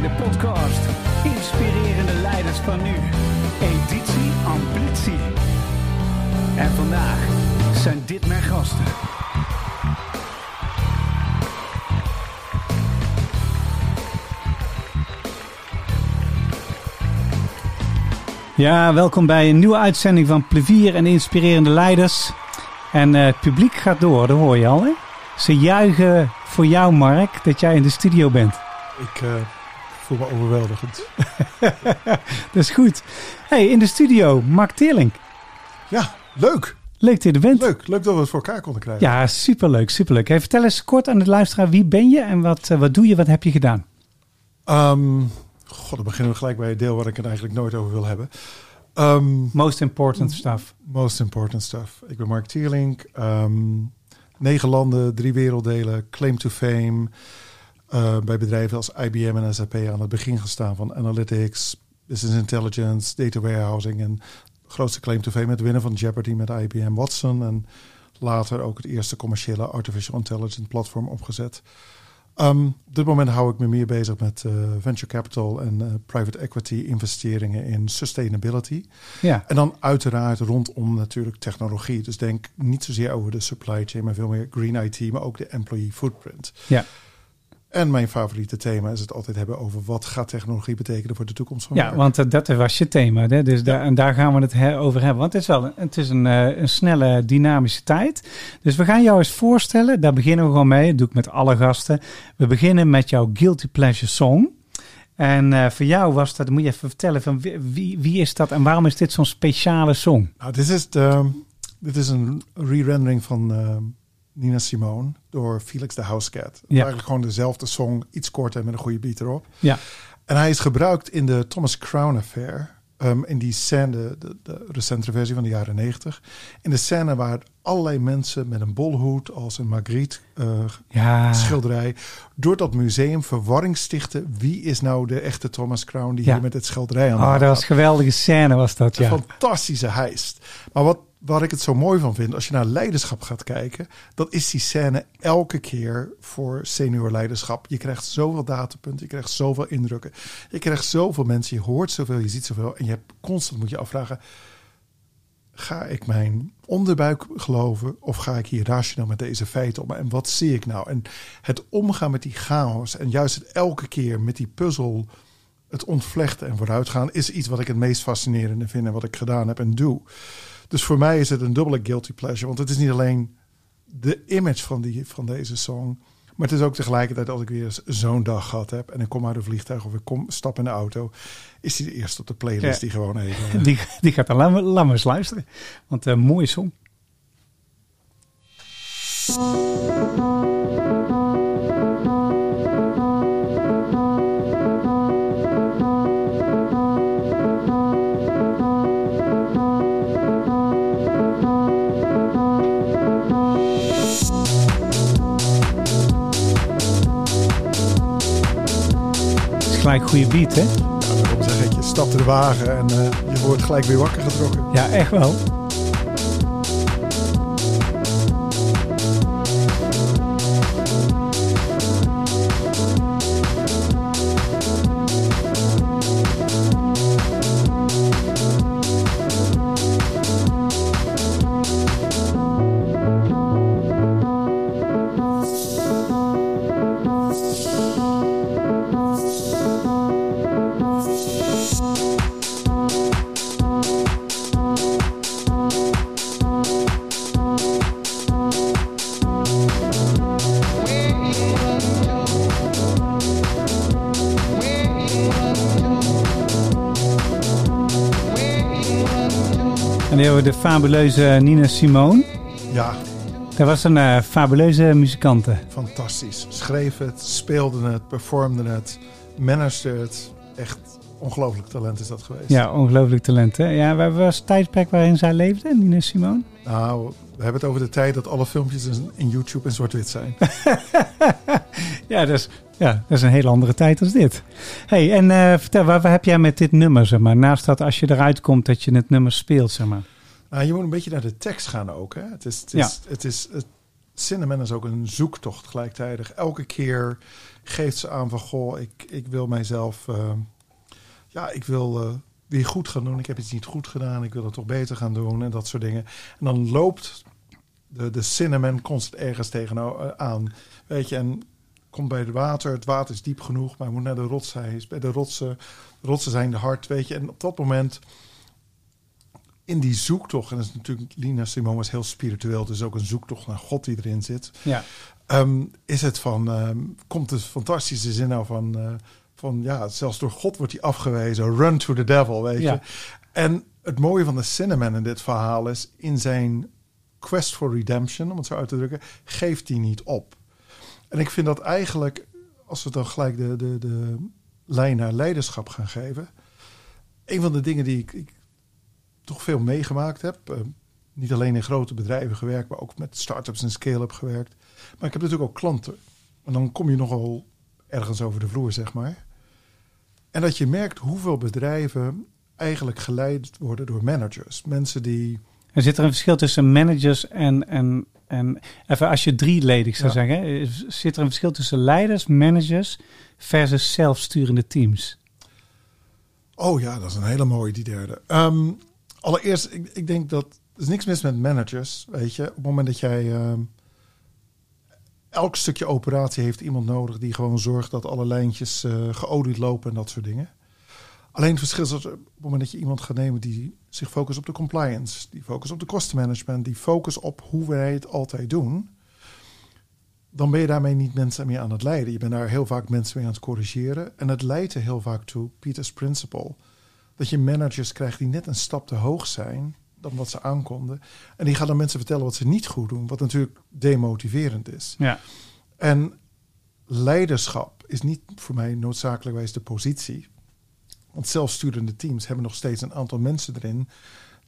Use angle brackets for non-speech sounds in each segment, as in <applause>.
bij de podcast Inspirerende Leiders van Nu. Editie Ambitie. En vandaag zijn dit mijn gasten. Ja, welkom bij een nieuwe uitzending van Plevier en Inspirerende Leiders. En uh, het publiek gaat door, dat hoor je al hè? Ze juichen voor jou Mark, dat jij in de studio bent. Ik uh, voel me overweldigend. <laughs> dat is goed. Hey, in de studio, Mark Teerlink. Ja, leuk. Leuk dat je er bent. Leuk, leuk dat we het voor elkaar konden krijgen. Ja, superleuk, superleuk. Hey, vertel eens kort aan de luisteraar, wie ben je en wat, uh, wat doe je, wat heb je gedaan? Um, God, dan beginnen we gelijk bij het deel waar ik het eigenlijk nooit over wil hebben. Um, most important stuff. Most important stuff. Ik ben Mark Tierlink. Um, negen landen, drie werelddelen, claim to fame. Uh, bij bedrijven als IBM en SAP aan het begin gestaan van analytics, business intelligence, data warehousing en grootste claim to fame met winnen van Jeopardy met IBM Watson en later ook het eerste commerciële artificial intelligence platform opgezet. Um, op dit moment hou ik me meer bezig met uh, venture capital en uh, private equity investeringen in sustainability. Ja. En dan uiteraard rondom natuurlijk technologie. Dus denk niet zozeer over de supply chain, maar veel meer green IT, maar ook de employee footprint. Ja. En mijn favoriete thema is het altijd hebben over wat gaat technologie betekenen voor de toekomst van Ja, werk. want uh, dat was je thema. Hè? Dus daar, en daar gaan we het he over hebben. Want het is wel een, het is een, uh, een snelle, dynamische tijd. Dus we gaan jou eens voorstellen. Daar beginnen we gewoon mee. Dat doe ik met alle gasten. We beginnen met jouw Guilty Pleasure Song. En uh, voor jou was dat, moet je even vertellen, van wie, wie, is dat en waarom is dit zo'n speciale song? Nou, dit is, de, dit is een re-rendering van Nina Simone door Felix de Housecat. Ja. Eigenlijk gewoon dezelfde song, iets korter met een goede beat erop. Ja. En hij is gebruikt in de Thomas Crown Affair. Um, in die scène, de, de, de, recente versie van de jaren 90. In de scène waar allerlei mensen met een bolhoed als een Magritte uh, ja. schilderij door dat museum verwarring stichten. Wie is nou de echte Thomas Crown die ja. hier met het schilderij aan de Oh, dat was een geweldige scène was dat, ja. Een fantastische heist. Maar wat, waar ik het zo mooi van vind, als je naar leiderschap gaat kijken, dat is die scène elke keer voor senior leiderschap. Je krijgt zoveel datapunten, je krijgt zoveel indrukken, je krijgt zoveel mensen, je hoort zoveel, je ziet zoveel en je hebt constant moet je afvragen. Ga ik mijn onderbuik geloven of ga ik hier rationeel met deze feiten om? En wat zie ik nou? En het omgaan met die chaos en juist het elke keer met die puzzel, het ontvlechten en vooruitgaan, is iets wat ik het meest fascinerende vind en wat ik gedaan heb en doe. Dus voor mij is het een dubbele guilty pleasure. Want het is niet alleen de image van, die, van deze song. Maar het is ook tegelijkertijd als ik weer zo'n dag gehad heb. En ik kom uit een vliegtuig of ik kom, stap in de auto. Is die de eerste op de playlist ja. die gewoon even... Uh... <laughs> Die, die gaat dan laat, laat maar eens luisteren. Want een uh, mooie song. Gelijk goede beat, hè? Ja, daarom zeg ik, je stapt de wagen en uh, je wordt gelijk weer wakker getrokken. Ja, echt wel. De fabuleuze Nina Simone. Ja. Dat was een uh, fabuleuze muzikante. Fantastisch. Schreef het, speelde het, performde het, managed het. Echt ongelooflijk talent is dat geweest. Ja, ongelooflijk talent. Hè? Ja, waar was het tijdperk waarin zij leefde, Nina Simone? Nou, we hebben het over de tijd dat alle filmpjes in, YouTube in zwart-wit zijn. <laughs> ja, dat is, ja, dat is een hele andere tijd als dit. hey, en uh, vertel, waar, waar heb jij met dit nummer, zeg maar? Naast dat als je eruit komt dat je het nummer speelt, zeg maar. Nou, je moet een beetje naar de tekst gaan ook. Hè? Het is, het is, ja. het is, het, Cinnamon is ook een zoektocht gelijktijdig. Elke keer geeft ze aan van, goh, ik, ik wil mijzelf, uh, ja, ik wil uh, weer goed gaan doen. Ik heb iets niet goed gedaan, ik wil het toch beter gaan doen en dat soort dingen. En dan loopt de, de Cinnamon constant ergens tegenaan, weet je, en komt bij het water. Het water is diep genoeg, maar moet naar de rotsen. Hij is bij de rotsen. De rotsen zijn de hard, weet je. En op dat moment, in die zoektocht, en dat is natuurlijk, Lina Simon was heel spiritueel, dus ook een zoektocht naar God die erin zit. Ja. Um, is het van, um, komt het fantastische zin nou van, uh, van, ja, zelfs door God wordt hij afgewezen. Run to the devil, weet Ja. je. En het mooie van de Cinnamon in dit verhaal is, in zijn quest for redemption, om het zo uit te drukken, geeft hij niet op. En ik vind dat eigenlijk, als we dan gelijk de, de, de lijn naar leiderschap gaan geven. Een van de dingen die ik, ik toch veel meegemaakt heb. Uh, niet alleen in grote bedrijven gewerkt, maar ook met start-ups en scale-up gewerkt. Maar ik heb natuurlijk ook klanten. En dan kom je nogal ergens over de vloer, zeg maar. En dat je merkt hoeveel bedrijven eigenlijk geleid worden door managers. Mensen die. Er zit er een verschil tussen managers en, en, en even als je drieledig zou Ja. zeggen, zit er een verschil tussen leiders, managers versus zelfsturende teams? Oh ja, dat is een hele mooie, die derde. Um, allereerst, ik, ik denk dat er is niks mis met managers. Weet je, op het moment dat jij. Um, elk stukje operatie heeft iemand nodig die gewoon zorgt dat alle lijntjes uh, geolied lopen en dat soort dingen. Alleen het verschil is dat op het moment dat je iemand gaat nemen die zich focust op de compliance, die focust op de kostenmanagement, die focust op hoe wij het altijd doen, dan ben je daarmee niet mensen meer aan het leiden. Je bent daar heel vaak mensen mee aan het corrigeren. En het leidt er heel vaak toe, Peters Principle, dat je managers krijgt die net een stap te hoog zijn dan wat ze aankonden. En die gaan dan mensen vertellen wat ze niet goed doen, wat natuurlijk demotiverend is. Ja. En leiderschap is niet voor mij noodzakelijkwijs de positie. Want zelfsturende teams hebben nog steeds een aantal mensen erin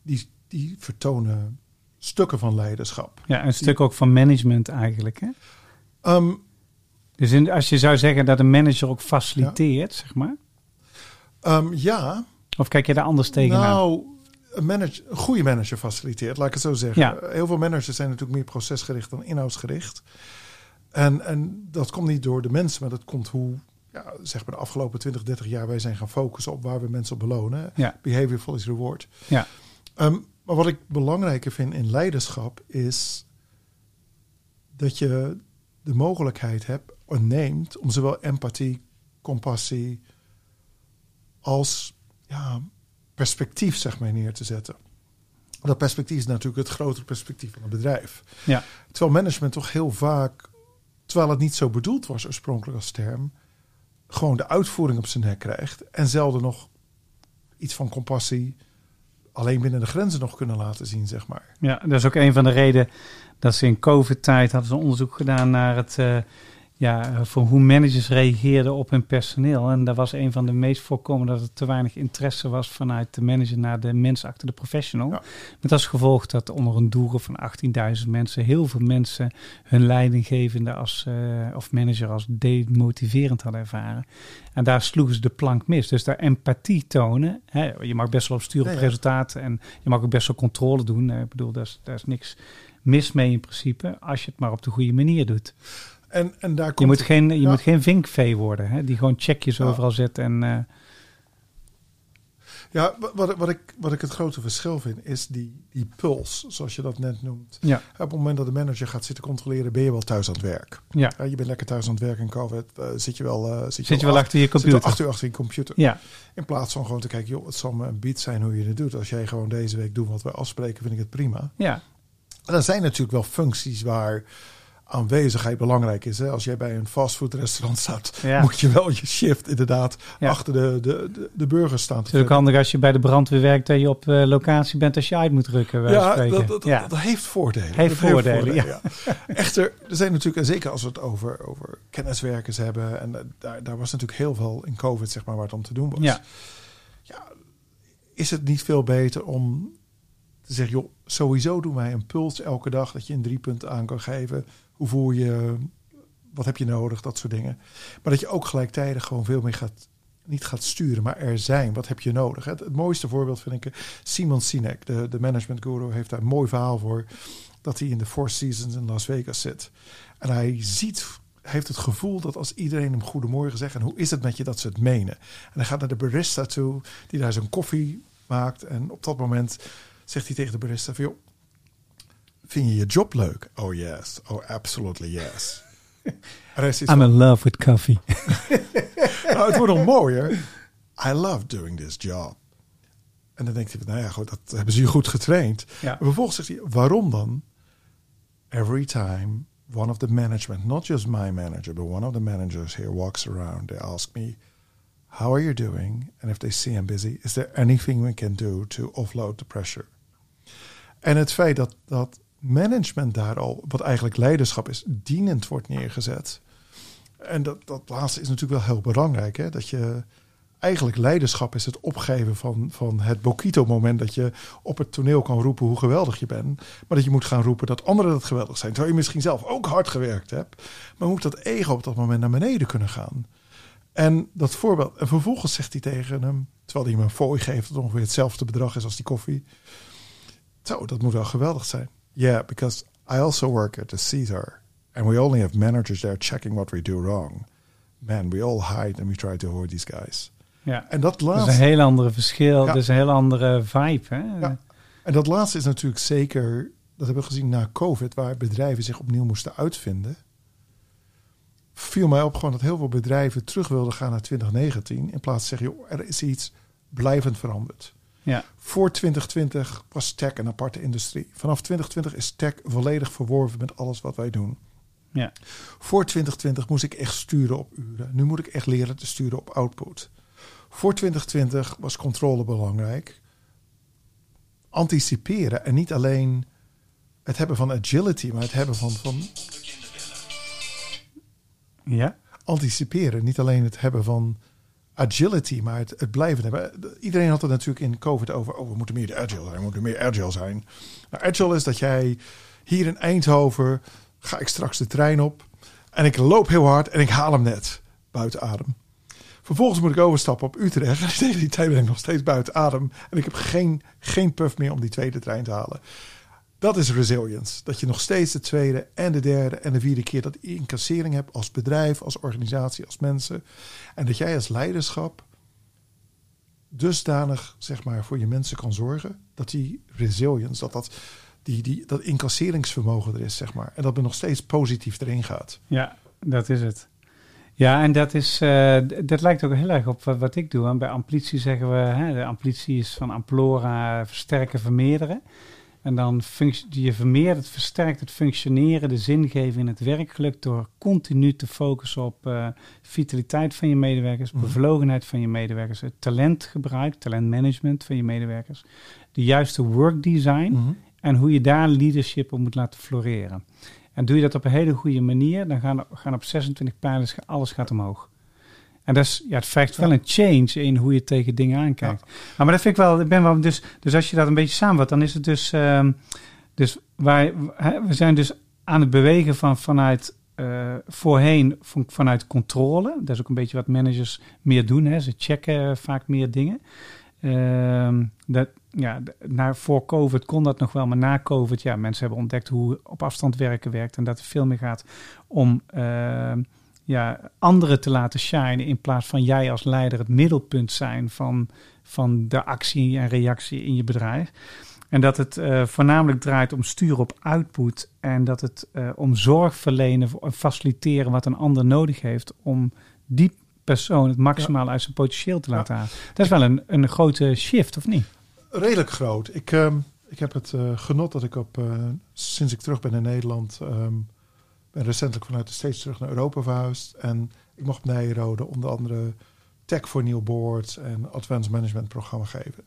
die, die vertonen stukken van leiderschap. Ja, een stuk ook van management eigenlijk. Hè? Um, dus in, als je zou zeggen dat een manager ook faciliteert, ja. zeg maar. Um, ja. Of kijk je daar anders tegenaan? Nou, een, manager, een goede manager faciliteert, laat ik het zo zeggen. Ja. Heel veel managers zijn natuurlijk meer procesgericht dan inhoudsgericht. En, en dat komt niet door de mensen, maar dat komt hoe ja, zeg maar de afgelopen 20, 30 jaar wij zijn gaan focussen op waar we mensen op belonen. Ja. Behaviorful is reward. Ja. Um, maar wat ik belangrijker vind in leiderschap is dat je de mogelijkheid hebt en neemt om zowel empathie, compassie als ja, perspectief zeg maar neer te zetten. Dat perspectief is natuurlijk het grotere perspectief van het bedrijf. Ja. Terwijl management toch heel vaak, terwijl het niet zo bedoeld was oorspronkelijk als term, gewoon de uitvoering op zijn nek krijgt en zelden nog iets van compassie alleen binnen de grenzen nog kunnen laten zien, zeg maar. Ja, dat is ook een van de redenen dat ze in COVID-tijd hadden ze een onderzoek gedaan naar het, uh, ja, voor hoe managers reageerden op hun personeel. En dat was een van de meest voorkomende dat er te weinig interesse was vanuit de manager naar de mens achter de professional. Ja. Met als gevolg dat onder een doelgroep van 18.000 mensen heel veel mensen hun leidinggevende als, uh, of manager als demotiverend hadden ervaren. En daar sloegen ze de plank mis. Dus daar empathie tonen. Hè, je mag best wel op sturen op resultaten en je mag ook best wel controle doen. Uh, ik bedoel, daar is, daar is niks mis mee in principe, als je het maar op de goede manier doet. En, en daar komt Je moet het- geen, je ja. moet geen vinkvee worden, hè, die gewoon checkjes Ja. overal zet en... eh, Ja, wa- wat, wat, ik, wat ik het grote verschil vind, is die, die puls, zoals je dat net noemt. ja, Op het moment dat de manager gaat zitten controleren, ben je wel thuis aan het werk. ja. Je bent lekker thuis aan het werk in COVID. eh, zit je wel, eh, zit Zit je wel achter je Zit je computer? wel achter, achter je computer. Ja, In plaats van gewoon te kijken, joh, het zal me een beat zijn hoe je het doet. Als jij gewoon deze week doet wat we afspreken, vind ik het prima. ja, En er zijn natuurlijk wel functies waar aanwezigheid belangrijk is. Hè? Als jij bij een fastfoodrestaurant staat, <laughs> Ja. moet je wel je shift inderdaad Ja. achter de, de, de, de burgers staan. het is ook handig als je bij de brandweer werkt dat je op eh, locatie bent als je uit moet drukken. bij Ja, dat, dat, ja. dat heeft voordelen. Heeft Dat voordelen, ja. <laughs> Echter, er zijn natuurlijk, en zeker als we het over, over kenniswerkers hebben, en eh, daar, daar was natuurlijk heel veel in COVID, zeg maar, waar het om te doen was. Ja. Is het niet veel beter om te zeggen, joh, sowieso doen wij een puls elke dag, dat je in drie punten aan kan geven. Hoe voel je, wat heb je nodig, dat soort dingen. Maar dat je ook gelijktijdig gewoon veel meer gaat, niet gaat sturen, maar er zijn. Wat heb je nodig? Het, mooiste voorbeeld vind ik, eh, Simon Sinek, de, de management guru, heeft daar een mooi verhaal voor. dat hij in de Four Seasons in Las Vegas zit. En hij ziet, heeft het gevoel dat als iedereen hem goedemorgen zegt... en hoe is het met je, dat ze het menen. En hij gaat naar de barista toe, die daar zijn koffie maakt. En op dat moment zegt hij tegen de barista van... Joh, vind je je job leuk? Oh yes, oh absolutely yes. <laughs> I'm in love with coffee. <laughs> nou, het wordt nog mooier. I love doing this job. En dan denkt hij, nou ja, goed, dat hebben ze je goed getraind. Ja. vervolgens zegt hij, waarom dan? Every time one of the management, not just my manager, but one of the managers here walks around, they ask me, how are you doing? And if they see I'm busy, is there anything we can do to offload the pressure? En het feit dat, dat management daar al, wat eigenlijk leiderschap is, dienend wordt neergezet. En dat, dat laatste is natuurlijk wel heel belangrijk. Hè? Dat je eigenlijk leiderschap is het opgeven van, van het Bokito-moment. Dat je op het toneel kan roepen hoe geweldig je bent. Maar dat je moet gaan roepen dat anderen dat geweldig zijn. Terwijl je misschien zelf ook hard gewerkt hebt. Maar moet dat ego op dat moment naar beneden kunnen gaan. En dat voorbeeld. En vervolgens zegt hij tegen hem, terwijl hij hem een fooi geeft, dat ongeveer hetzelfde bedrag is als die koffie. Zo, dat moet wel geweldig zijn. Yeah, because I also work at the Caesar. And we only have managers there checking what we do wrong. Man, we all hide and we try to avoid these guys. Ja. En dat Dat laatste, is een heel andere verschil. Ja. Dat is een heel andere vibe. Hè? Ja. en dat laatste is natuurlijk zeker, dat hebben we gezien na COVID, waar bedrijven zich opnieuw moesten uitvinden. Viel mij op gewoon dat heel veel bedrijven terug wilden gaan naar 2019. In plaats van zeggen, joh, er is iets blijvend veranderd. Ja. Voor 2020 was tech een aparte industrie. Vanaf 2020 is tech volledig verworven met alles wat wij doen. Ja. Voor 2020 moest ik echt sturen op uren. Nu moet ik echt leren te sturen op output. Voor 2020 was controle belangrijk. Anticiperen en niet alleen het hebben van agility, maar het hebben van, van Ja. anticiperen. Niet alleen het hebben van agility, maar het, blijven hebben. Iedereen had het natuurlijk in COVID over. Oh, we moeten meer agile zijn. We moeten meer agile zijn. Nou, agile is dat jij hier in Eindhoven ga ik straks de trein op en ik loop heel hard en ik haal hem net buiten adem. Vervolgens moet ik overstappen op Utrecht. En tegen <laughs> die tijd ben ik nog steeds buiten adem. En ik heb geen, geen puff meer om die tweede trein te halen. Dat is resilience. Dat je nog steeds de tweede en de derde en de vierde keer dat incassering hebt als bedrijf, als organisatie, als mensen. En dat jij als leiderschap dusdanig zeg maar, voor je mensen kan zorgen dat die resilience, dat, dat, die, die, dat incasseringsvermogen er is, zeg maar. En dat het nog steeds positief erin gaat. Ja, dat is het. Ja, en dat, is, eh, dat lijkt ook heel erg op wat, wat ik doe. En bij amplitie zeggen we, hè, de amplitie is van amplora versterken, vermeerderen. En dan je vermeerdert, versterkt het functioneren, de zingeving en het werkgeluk door continu te focussen op eh, vitaliteit van je medewerkers, Mhm. bevlogenheid van je medewerkers, het talentgebruik, talentmanagement van je medewerkers, de juiste work design en hoe je daar leadership op moet laten floreren. En doe je dat op een hele goede manier, dan gaan, gaan op 26 pijlers alles gaat omhoog. En dat is, ja, het vergt wel een change in hoe je tegen dingen aankijkt. Maar dat vind ik wel, ik ben wel dus, dus als je dat een beetje samenvat, dan is het dus, ehm, dus wij, we zijn dus aan het bewegen van vanuit eh, voorheen van, vanuit controle. Dat is ook een beetje wat managers meer doen. Hè. Ze checken vaak meer dingen. Ehm, dat, ja, d- na, voor COVID kon dat nog wel, maar na COVID, ja, mensen hebben ontdekt hoe op afstand werken werkt en dat het veel meer gaat om ehm, ja, anderen te laten shinen in plaats van jij als leider het middelpunt zijn van, van de actie en reactie in je bedrijf. En dat het eh, voornamelijk draait om sturen op output en dat het eh, om zorg verlenen en faciliteren wat een ander nodig heeft om die persoon het maximaal uit zijn potentieel te laten halen. Dat is wel een, een grote shift, of niet? Redelijk groot. Ik, ehm, ik heb het eh, genot dat ik op, sinds ik terug ben in Nederland, ehm, ben recentelijk vanuit de States terug naar Europa verhuisd. En ik mocht Nijrode onder andere Tech for New Boards en Advanced Management programma geven.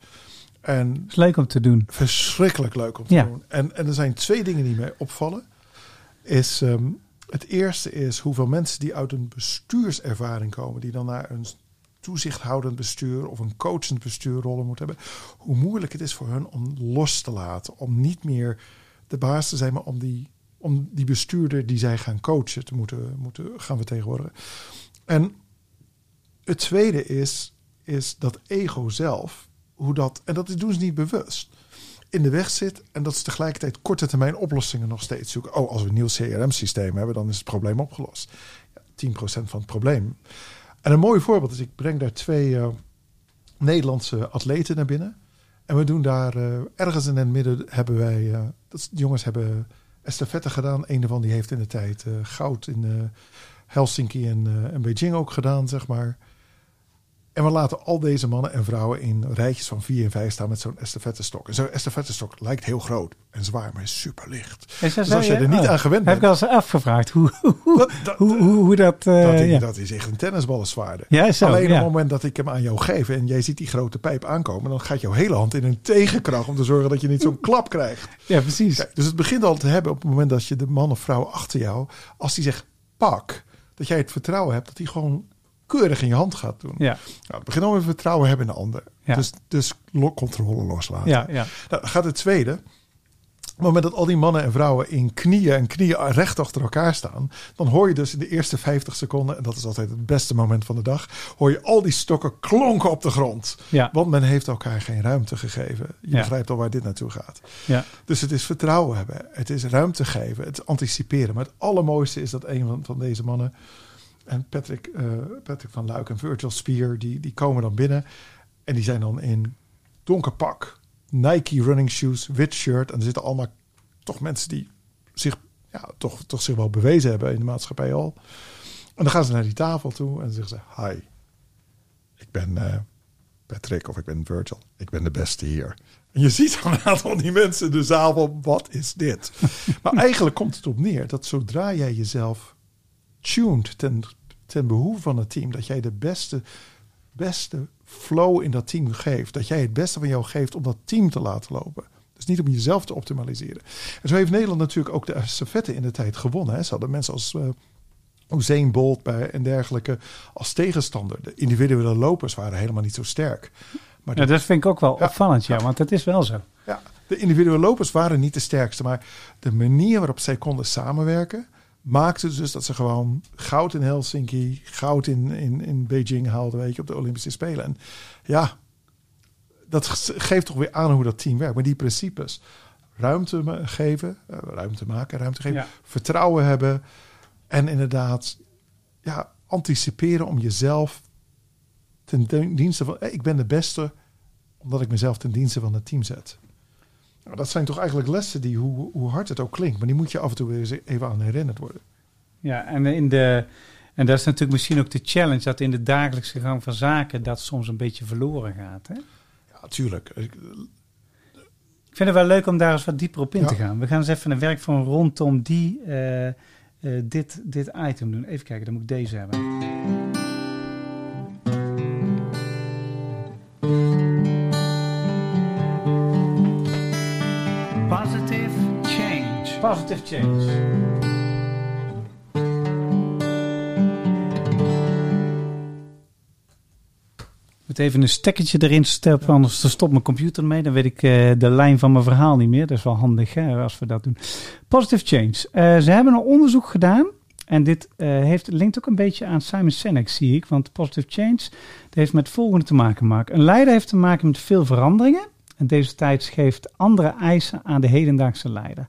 En is leuk om te doen. verschrikkelijk leuk om te Ja. doen. En, en er zijn twee dingen die mij opvallen. Is, ehm, het eerste is hoeveel mensen die uit een bestuurservaring komen, die dan naar een toezichthoudend bestuur of een coachend bestuur rollen moeten hebben, hoe moeilijk het is voor hun om los te laten, om niet meer de baas te zijn, maar om die, om die bestuurder die zij gaan coachen te moeten, moeten gaan vertegenwoordigen. En het tweede is, is dat ego zelf, hoe dat, en dat doen ze niet bewust, in de weg zit en dat ze tegelijkertijd korte termijn oplossingen nog steeds zoeken. Oh, als we een nieuw CRM-systeem hebben, dan is het probleem opgelost. Ja, 10% van het probleem. En een mooi voorbeeld is, ik breng daar twee uh, Nederlandse atleten naar binnen. En we doen daar uh, ergens in het midden hebben wij, uh, dat, jongens hebben estafette gedaan. Een daarvan die heeft in de tijd goud in Helsinki en, en Beijing ook gedaan, zeg maar. En we laten al deze mannen en vrouwen in rijtjes van vier en vijf staan met zo'n estafettestok. En zo'n estafettestok lijkt heel groot en zwaar, maar is super licht. Dus als je er niet oh, aan gewend bent... Heb ik al eens afgevraagd hoe, hoe, dat, dat, hoe, dat... Uh, dat, is, ja. dat is echt een tennisballenzwaarde. Ja, zo, Alleen ja. op het moment dat ik hem aan jou geef en jij ziet die grote pijp aankomen... dan gaat jouw hele hand in een tegenkracht om te zorgen dat je niet zo'n klap krijgt. <laughs> Ja, precies. Kijk, dus het begint al te hebben op het moment dat je de man of vrouw achter jou... als die zegt pak, dat jij het vertrouwen hebt dat hij gewoon keurig in je hand gaat doen. Ja. Nou, het begint al met vertrouwen hebben in de ander. Ja. Dus, dus controle loslaten. Ja, ja. Nou, gaat het tweede. Op het moment dat al die mannen en vrouwen in knieën en knieën recht achter elkaar staan, dan hoor je dus in de eerste 50 seconden, en dat is altijd het beste moment van de dag, hoor je al die stokken klonken op de grond. Ja. Want men heeft elkaar geen ruimte gegeven. Je Ja. begrijpt al waar dit naartoe gaat. Ja. Dus het is vertrouwen hebben, het is ruimte geven, het anticiperen. Maar het allermooiste is dat een van, van deze mannen, en Patrick, eh, Patrick van Luik en Virgil Spear, die, die komen dan binnen. En die zijn dan in donker pak, Nike running shoes, wit shirt. En er zitten allemaal toch mensen die zich, ja, toch, toch zich wel bewezen hebben in de maatschappij al. En dan gaan ze naar die tafel toe en zeggen ze: Hi, ik ben eh, Patrick of ik ben Virgil. Ik ben de beste hier. En je ziet een aantal van die mensen in de zaal van: wat is dit? <laughs> maar eigenlijk komt het op neer dat zodra jij jezelf tuned ten, ten behoeve van het team, dat jij de beste, beste flow in dat team geeft. Dat jij het beste van jou geeft om dat team te laten lopen. Dus niet om jezelf te optimaliseren. En zo heeft Nederland natuurlijk ook de estafette in de tijd gewonnen. Hè. Ze hadden mensen als uh, Usain Bolt bij en dergelijke als tegenstander. De individuele lopers waren helemaal niet zo sterk. Maar Ja, dat vind ik ook wel Ja. opvallend, ja, want het is wel zo. ja, de individuele lopers waren niet de sterkste. Maar de manier waarop zij konden samenwerken... maakte dus dat ze gewoon goud in Helsinki... goud in, in, in Beijing haalden, weet je, op de Olympische Spelen. En ja, dat ge- geeft toch weer aan hoe dat team werkt. Maar die principes, ruimte geven, eh, ruimte maken, ruimte geven... Ja. vertrouwen hebben en inderdaad ja, anticiperen om jezelf ten dien- dienste van... eh, ik ben de beste omdat ik mezelf ten dienste van het team zet. Nou, dat zijn toch eigenlijk lessen die, hoe, hoe hard het ook klinkt... maar die moet je af en toe weer eens even aan herinnerd worden. Ja, en, in de, en dat is natuurlijk misschien ook de challenge, dat in de dagelijkse gang van zaken dat soms een beetje verloren gaat. Hè? Ja, tuurlijk. Ik- vind het wel leuk om daar eens wat dieper op in Ja. te gaan. We gaan eens even een werk van rondom die, eh, eh, dit, dit item doen. Even kijken, dan moet ik deze hebben. Ik moet even een stekkertje erin stoppen, anders stopt mijn computer mee. Dan weet ik eh, de lijn van mijn verhaal niet meer. Dat is wel handig hè, als we dat doen. Positive change. Eh, ze hebben een onderzoek gedaan. En dit eh, heeft, linkt ook een beetje aan Simon Sinek, zie ik. Want positive change heeft met het volgende te maken. Mark. Een leider heeft te maken met veel veranderingen. En deze tijd geeft andere eisen aan de hedendaagse leider.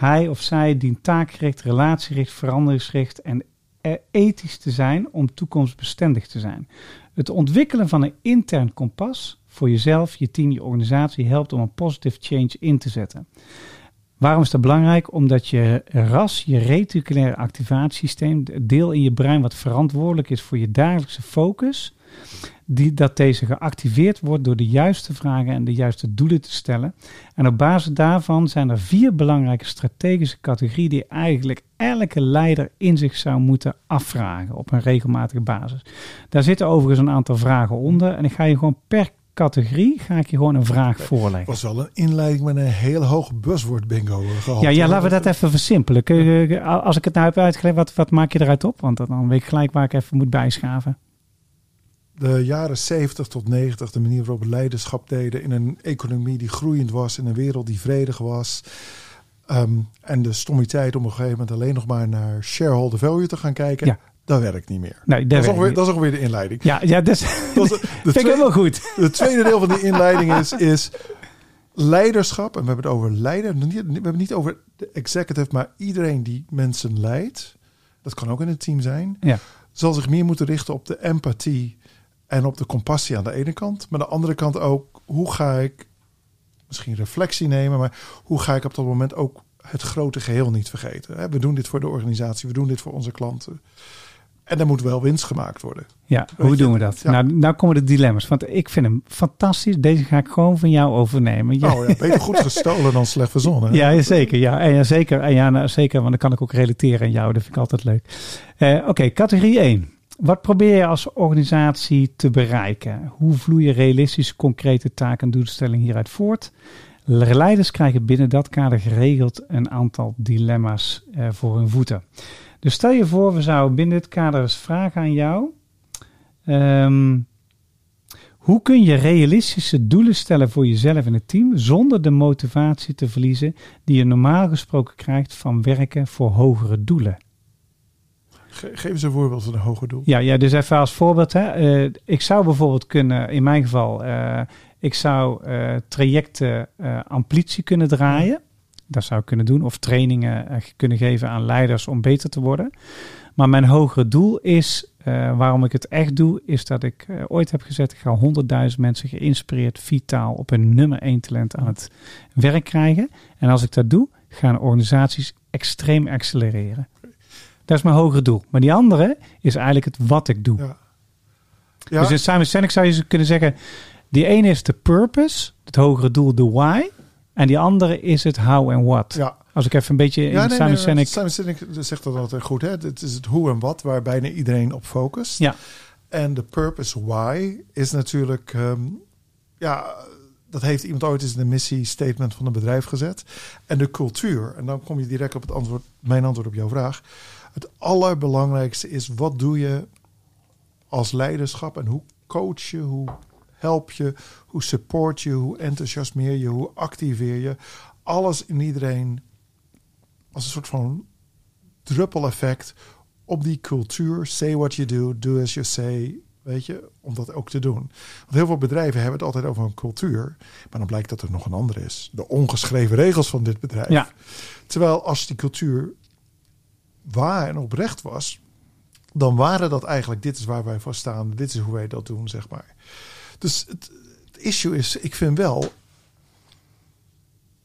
Hij of zij dient taakgericht, relatiegericht, veranderingsgericht en eh, ethisch te zijn om toekomstbestendig te zijn. Het ontwikkelen van een intern kompas voor jezelf, je team, je organisatie helpt om een positive change in te zetten. Waarom is dat belangrijk? Omdat je RAS, je reticulaire activatiesysteem, het deel in je brein wat verantwoordelijk is voor je dagelijkse focus, die, dat deze geactiveerd wordt door de juiste vragen en de juiste doelen te stellen. En op basis daarvan zijn er vier belangrijke strategische categorieën die eigenlijk elke leider in zich zou moeten afvragen op een regelmatige basis. Daar zitten overigens een aantal vragen onder en ik ga je gewoon per categorie ga ik je gewoon een vraag voorleggen. was wel een inleiding met een heel hoog buzzword bingo eh, gehad. Ja, ja, laten we dat even versimpelen. Kun je, als ik het nou heb uitgelegd, wat, wat maak je eruit op? Want dan weet ik gelijk waar ik even moet bijschaven. De jaren 70 tot 90, de manier waarop we leiderschap deden in een economie die groeiend was, in een wereld die vredig was. Ehm, en de stommiteit om op een gegeven moment alleen nog maar naar shareholder value te gaan kijken, Ja. dat werkt niet meer. Nee, Dat dat is, ongeveer, ik dat is ongeveer de inleiding. Ja, ja dat is, <laughs> Dat is- <laughs> de, vind ik helemaal goed. de tweede deel van die inleiding is, is leiderschap, en we hebben het over leider, we hebben het niet over de executive, maar iedereen die mensen leidt, dat kan ook in het team zijn, Ja. zal zich meer moeten richten op de empathie en op de compassie aan de ene kant. Maar aan de andere kant ook, hoe ga ik misschien reflectie nemen, maar hoe ga ik op dat moment ook het grote geheel niet vergeten? We doen dit voor de organisatie, we doen dit voor onze klanten. En er moet wel winst gemaakt worden. Ja, Weet hoe je, doen we dat? ja. Nou, nou komen de dilemma's. Want ik vind hem fantastisch. Deze ga ik gewoon van jou overnemen. Ja, Oh ja, beter <laughs> goed gestolen dan slecht verzonnen. hè? ja zeker. Ja, en ja, zeker. En ja, nou, zeker, want dan kan ik ook relateren aan jou. Dat vind ik altijd leuk. Eh, Oké, categorie 1. Wat probeer je als organisatie te bereiken? Hoe vloeien realistische, concrete taken en doelstellingen hieruit voort? Leiders krijgen binnen dat kader geregeld een aantal dilemma's eh, voor hun voeten. Dus stel je voor, we zouden binnen dit kader eens vragen aan jou. Ehm, hoe kun je realistische doelen stellen voor jezelf en het team zonder de motivatie te verliezen die je normaal gesproken krijgt van werken voor hogere doelen? Ge- geef eens een voorbeeld van een hoger doel. Ja, ja dus even als voorbeeld. Hè. Eh, ik zou bijvoorbeeld kunnen, in mijn geval, eh, ik zou eh, trajecten amplitie kunnen draaien. Dat zou ik kunnen doen. Of trainingen kunnen geven aan leiders om beter te worden. Maar mijn hogere doel is, waarom ik het echt doe, is dat ik ooit heb gezet, ik ga 100.000 mensen geïnspireerd, vitaal op hun nummer 1 talent aan het werk krijgen. En als ik dat doe, gaan organisaties extreem accelereren. Dat is mijn hogere doel. Maar die andere is eigenlijk het wat ik doe. Ja. Ja, Dus in Simon Sinek zou je kunnen zeggen, die ene is de purpose, het hogere doel, de why. En die andere is het how en what. ja. Als ik even een beetje in Ja, nee, Simon nee, Sinek... Simon Sinek zegt dat altijd goed. Hè? Het is het hoe en wat waar bijna iedereen op focust. Ja. En de purpose why is natuurlijk... ehm, ja, dat heeft iemand ooit eens in de missie-statement van een bedrijf gezet. En de cultuur. En dan kom je direct op het antwoord, mijn antwoord op jouw vraag. Het allerbelangrijkste is, wat doe je als leiderschap? En hoe coach je, hoe help je, hoe support je, hoe enthousiasmeer je, hoe activeer je? Alles in iedereen als een soort van druppeleffect op die cultuur. Say what you do, do as you say. Weet je, om dat ook te doen. Want heel veel bedrijven hebben het altijd over een cultuur. Maar dan blijkt dat er nog een andere is. De ongeschreven regels van dit bedrijf. Ja. Terwijl als die cultuur waar en oprecht was, dan waren dat eigenlijk, dit is waar wij voor staan, dit is hoe wij dat doen, zeg maar. Dus het, het issue is, ik vind wel,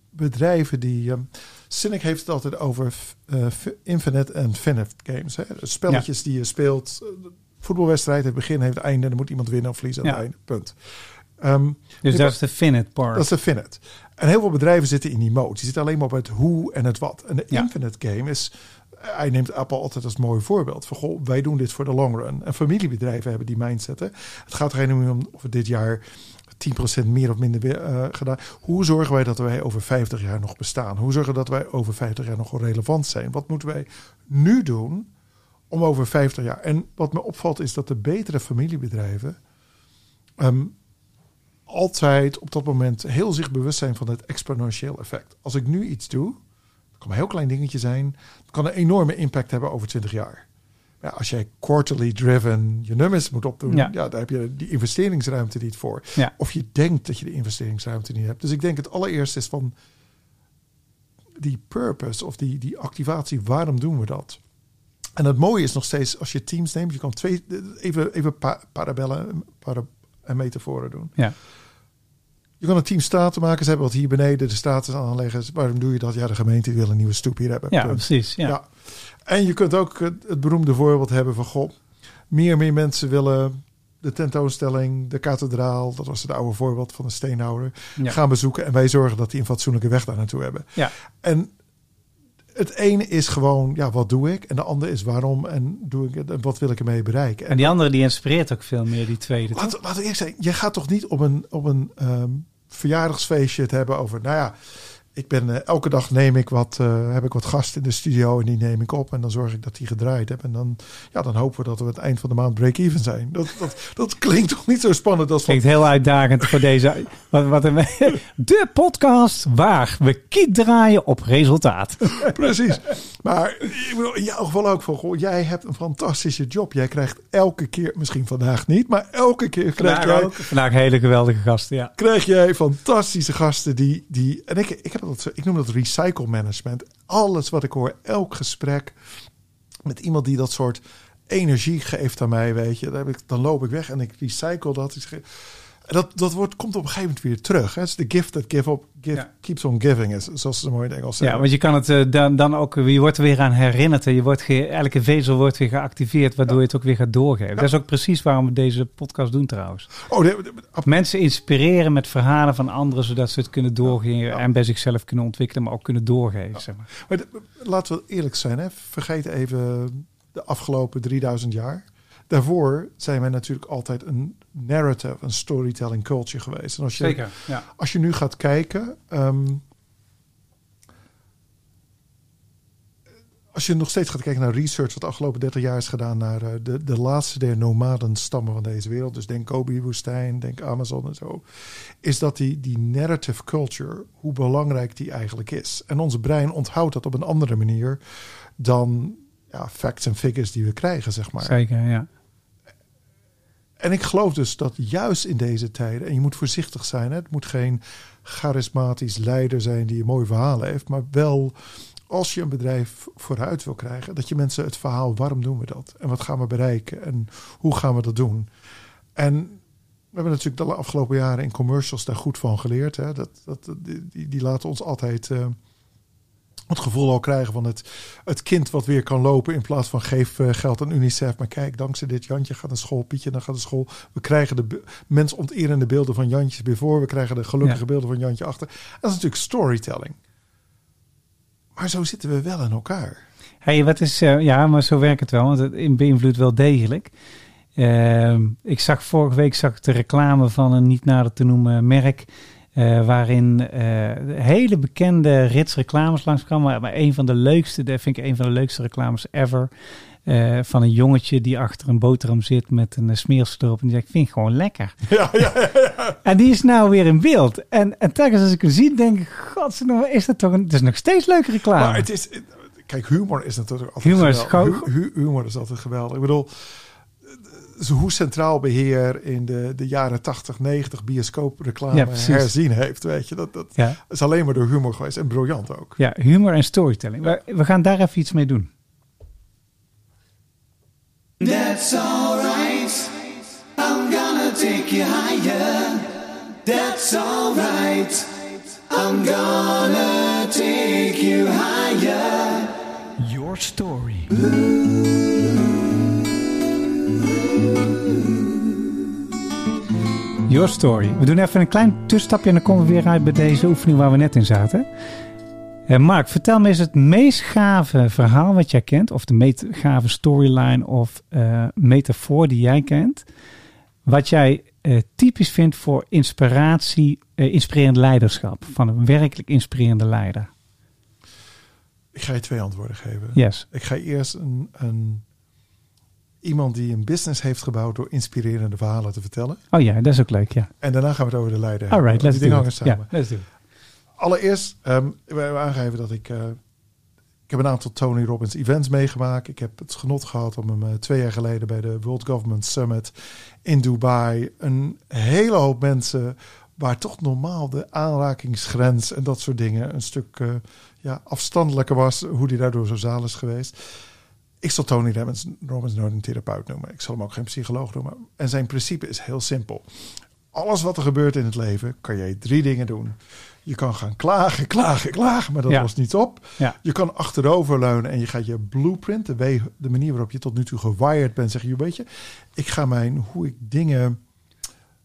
bedrijven die... ehm Cynic heeft het altijd over eh, infinite en finite games. Hè? Spelletjes die je speelt. eh, Voetbalwedstrijd, het begin heeft het einde. Dan moet iemand winnen of verliezen aan Ja. het einde. Punt. Ehm, Dus dat is de finite part. dat is de finite. En heel veel bedrijven zitten in die mode. Die zitten alleen maar op het hoe en het wat. En de Ja. infinite game is... Hij neemt Apple altijd als mooi voorbeeld. Wij doen dit voor de long run. En familiebedrijven hebben die mindset. Het gaat er niet om of we dit jaar 10% meer of minder eh, gedaan. Hoe zorgen wij dat wij over 50 jaar nog bestaan? Hoe zorgen dat wij over 50 jaar nog relevant zijn? Wat moeten wij nu doen om over 50 jaar? En wat me opvalt is dat de betere familiebedrijven... ehm, altijd op dat moment heel zich bewust zijn van het exponentieel effect. Als ik nu iets doe, het kan een heel klein dingetje zijn, kan een enorme impact hebben over 20 jaar. Ja, als jij quarterly driven je nummers moet opdoen, Ja. ja. daar heb je die investeringsruimte niet voor. Ja. Of je denkt dat je de investeringsruimte niet hebt. Dus ik denk het allereerste is van die purpose of die, die activatie, waarom doen we dat? En het mooie is nog steeds, als je teams neemt, je kan twee, even, even pa, parabellen para, en metaforen doen. Ja. Je kan een team staten maken. Ze hebben wat hier beneden de status aanleggen. Waarom doe je dat? Ja, de gemeente wil een nieuwe stoep hier hebben. ja, Punt. precies. Ja. Ja. En je kunt ook het, beroemde voorbeeld hebben van... Goh, meer en meer mensen willen de tentoonstelling, de kathedraal... dat was het oude voorbeeld van de steenhouder... Ja. gaan bezoeken. En wij zorgen dat die een fatsoenlijke weg daar naartoe hebben. Ja. En het ene is gewoon, ja, wat doe ik? En de andere is waarom en doe ik het en wat wil ik ermee bereiken? En die andere die inspireert ook veel meer, die tweede. toch? Laten, we zeggen, je gaat toch niet op een, op een ehm, verjaardagsfeestje het hebben over, nou ja, ik ben eh, elke dag neem ik wat, eh, heb ik wat gasten in de studio en die neem ik op en dan zorg ik dat die gedraaid hebben. En dan, ja, dan hopen we dat we aan het eind van de maand break-even zijn. Dat, dat, dat <laughs> klinkt toch niet zo spannend als Klinkt heel uitdagend voor deze. <laughs> Wat, wat een, de podcast waar we kiet draaien op resultaat. <laughs> Precies. Maar in jouw geval ook van, goh, jij hebt een fantastische job. Jij krijgt elke keer, misschien vandaag niet, maar elke keer krijg Vandaag jij, ook. Vandaag hele geweldige gasten, ja. krijg jij fantastische gasten die, die en ik, ik heb dat, ik noem dat recycle management. Alles wat ik hoor, elk gesprek met iemand die dat soort energie geeft aan mij, weet je, dan, heb ik, dan loop ik weg en ik recycle dat. Dat, dat wordt, komt op een gegeven moment weer terug. Het is de gift that give up, give, Ja. keeps on giving, is, zoals ze mooi in het Engels Ja, zeggen. want je kan het eh, dan, dan ook, je wordt er weer aan herinnerd. Je wordt ge- elke vezel wordt weer geactiveerd, waardoor je het ook weer gaat doorgeven. Dat is ook precies waarom we deze podcast doen trouwens. Oh, nee, Mensen inspireren met verhalen van anderen, zodat ze het kunnen doorgeven en bij zichzelf kunnen ontwikkelen, maar ook kunnen doorgeven. Zeg maar. Maar laten we eerlijk zijn, hè? vergeet even de afgelopen 3000 jaar. Daarvoor zijn wij natuurlijk altijd een narrative, een storytelling culture geweest. En als je, ja. als je nu gaat kijken, ehm, als je nog steeds gaat kijken naar research wat de afgelopen 30 jaar is gedaan naar eh, de, de laatste der nomadenstammen van deze wereld, dus denk Gobi-woestijn, denk Amazon en zo, is dat die, die narrative culture, hoe belangrijk die eigenlijk is. En onze brein onthoudt dat op een andere manier dan ja, facts en figures die we krijgen, zeg maar. Zeker, ja. En ik geloof dus dat juist in deze tijden, en je moet voorzichtig zijn, hè, het moet geen charismatisch leider zijn die een mooi verhaal heeft, maar wel als je een bedrijf vooruit wil krijgen, dat je mensen het verhaal, waarom doen we dat? En wat gaan we bereiken? En hoe gaan we dat doen? En we hebben natuurlijk de afgelopen jaren in commercials daar goed van geleerd. Hè? Dat, dat, die, die laten ons altijd eh, het gevoel al krijgen van het, het kind wat weer kan lopen. In plaats van geef eh, geld aan UNICEF. Maar kijk, dankzij dit Jantje gaat naar school. Pietje dan gaat naar school. We krijgen de mensonterende beelden van Jantjes weer voor. We krijgen de gelukkige Ja. beelden van Jantje achter. Dat is natuurlijk storytelling. Maar zo zitten we wel in elkaar. Hey, wat is, eh, ja, maar zo werkt het wel, want het beïnvloedt wel degelijk. Ehm, ik zag vorige week zag ik de reclame van een niet nader te noemen merk. Eh, waarin eh, hele bekende rits reclames langskwamen. Maar, een van de leukste, dat vind ik een van de leukste reclames ever. eh, van een jongetje die achter een boterham zit met een smeersel erop. En die zegt, ik vind het gewoon lekker. <laughs> Ja, ja, ja. En die is nou weer in beeld. En, en telkens als ik hem zie, denk ik, god, is dat toch een... Het is nog steeds leuke reclame. Maar het is... Kijk, humor is natuurlijk altijd Humor is geweldig. humor is altijd geweldig. Ik bedoel, hoe centraal beheer in de, de jaren 80, 90 bioscoopreclame Ja, precies. herzien heeft, weet je. Dat, dat ja. is alleen maar door humor geweest en briljant ook. Ja, humor en storytelling. We, we gaan daar even iets mee doen. That's alright. I'm gonna take you higher. That's alright. I'm gonna take you higher. Your story. Your story. We doen even een klein tussenstapje en dan komen we weer uit bij deze oefening waar we net in zaten. Eh, Mark, vertel me eens het meest gave verhaal wat jij kent, of de meest gave storyline of eh, metafoor die jij kent, wat jij eh, typisch vindt voor inspiratie, inspirerend leiderschap, van een werkelijk inspirerende leider. Ik ga je twee antwoorden geven. Yes. Ik ga eerst een, een, iemand die een business heeft gebouwd door inspirerende verhalen te vertellen. Oh ja, dat is ook leuk, ja. En daarna gaan we het over de leider All right, let's Die do it. Ja, let's do it. Allereerst, ehm we hebben aangegeven dat ik... eh, ik heb een aantal Tony Robbins events meegemaakt. Ik heb het genot gehad om hem eh, twee jaar geleden bij de World Government Summit in Dubai. Een hele hoop mensen waar toch normaal de aanrakingsgrens en dat soort dingen een stuk eh, ja, afstandelijker was. Hoe die daardoor zo zaal is geweest. Ik zal Tony Robbins, Robbins nooit een therapeut noemen. Ik zal hem ook geen psycholoog noemen. En zijn principe is heel simpel. Alles wat er gebeurt in het leven, kan je drie dingen doen. Je kan gaan klagen, klagen, klagen, maar dat Ja. lost niet op. Ja. Je kan achteroverleunen en je gaat je blueprint, de manier waarop je tot nu toe gewired bent, zeg je, weet je, ik ga mijn, hoe ik dingen,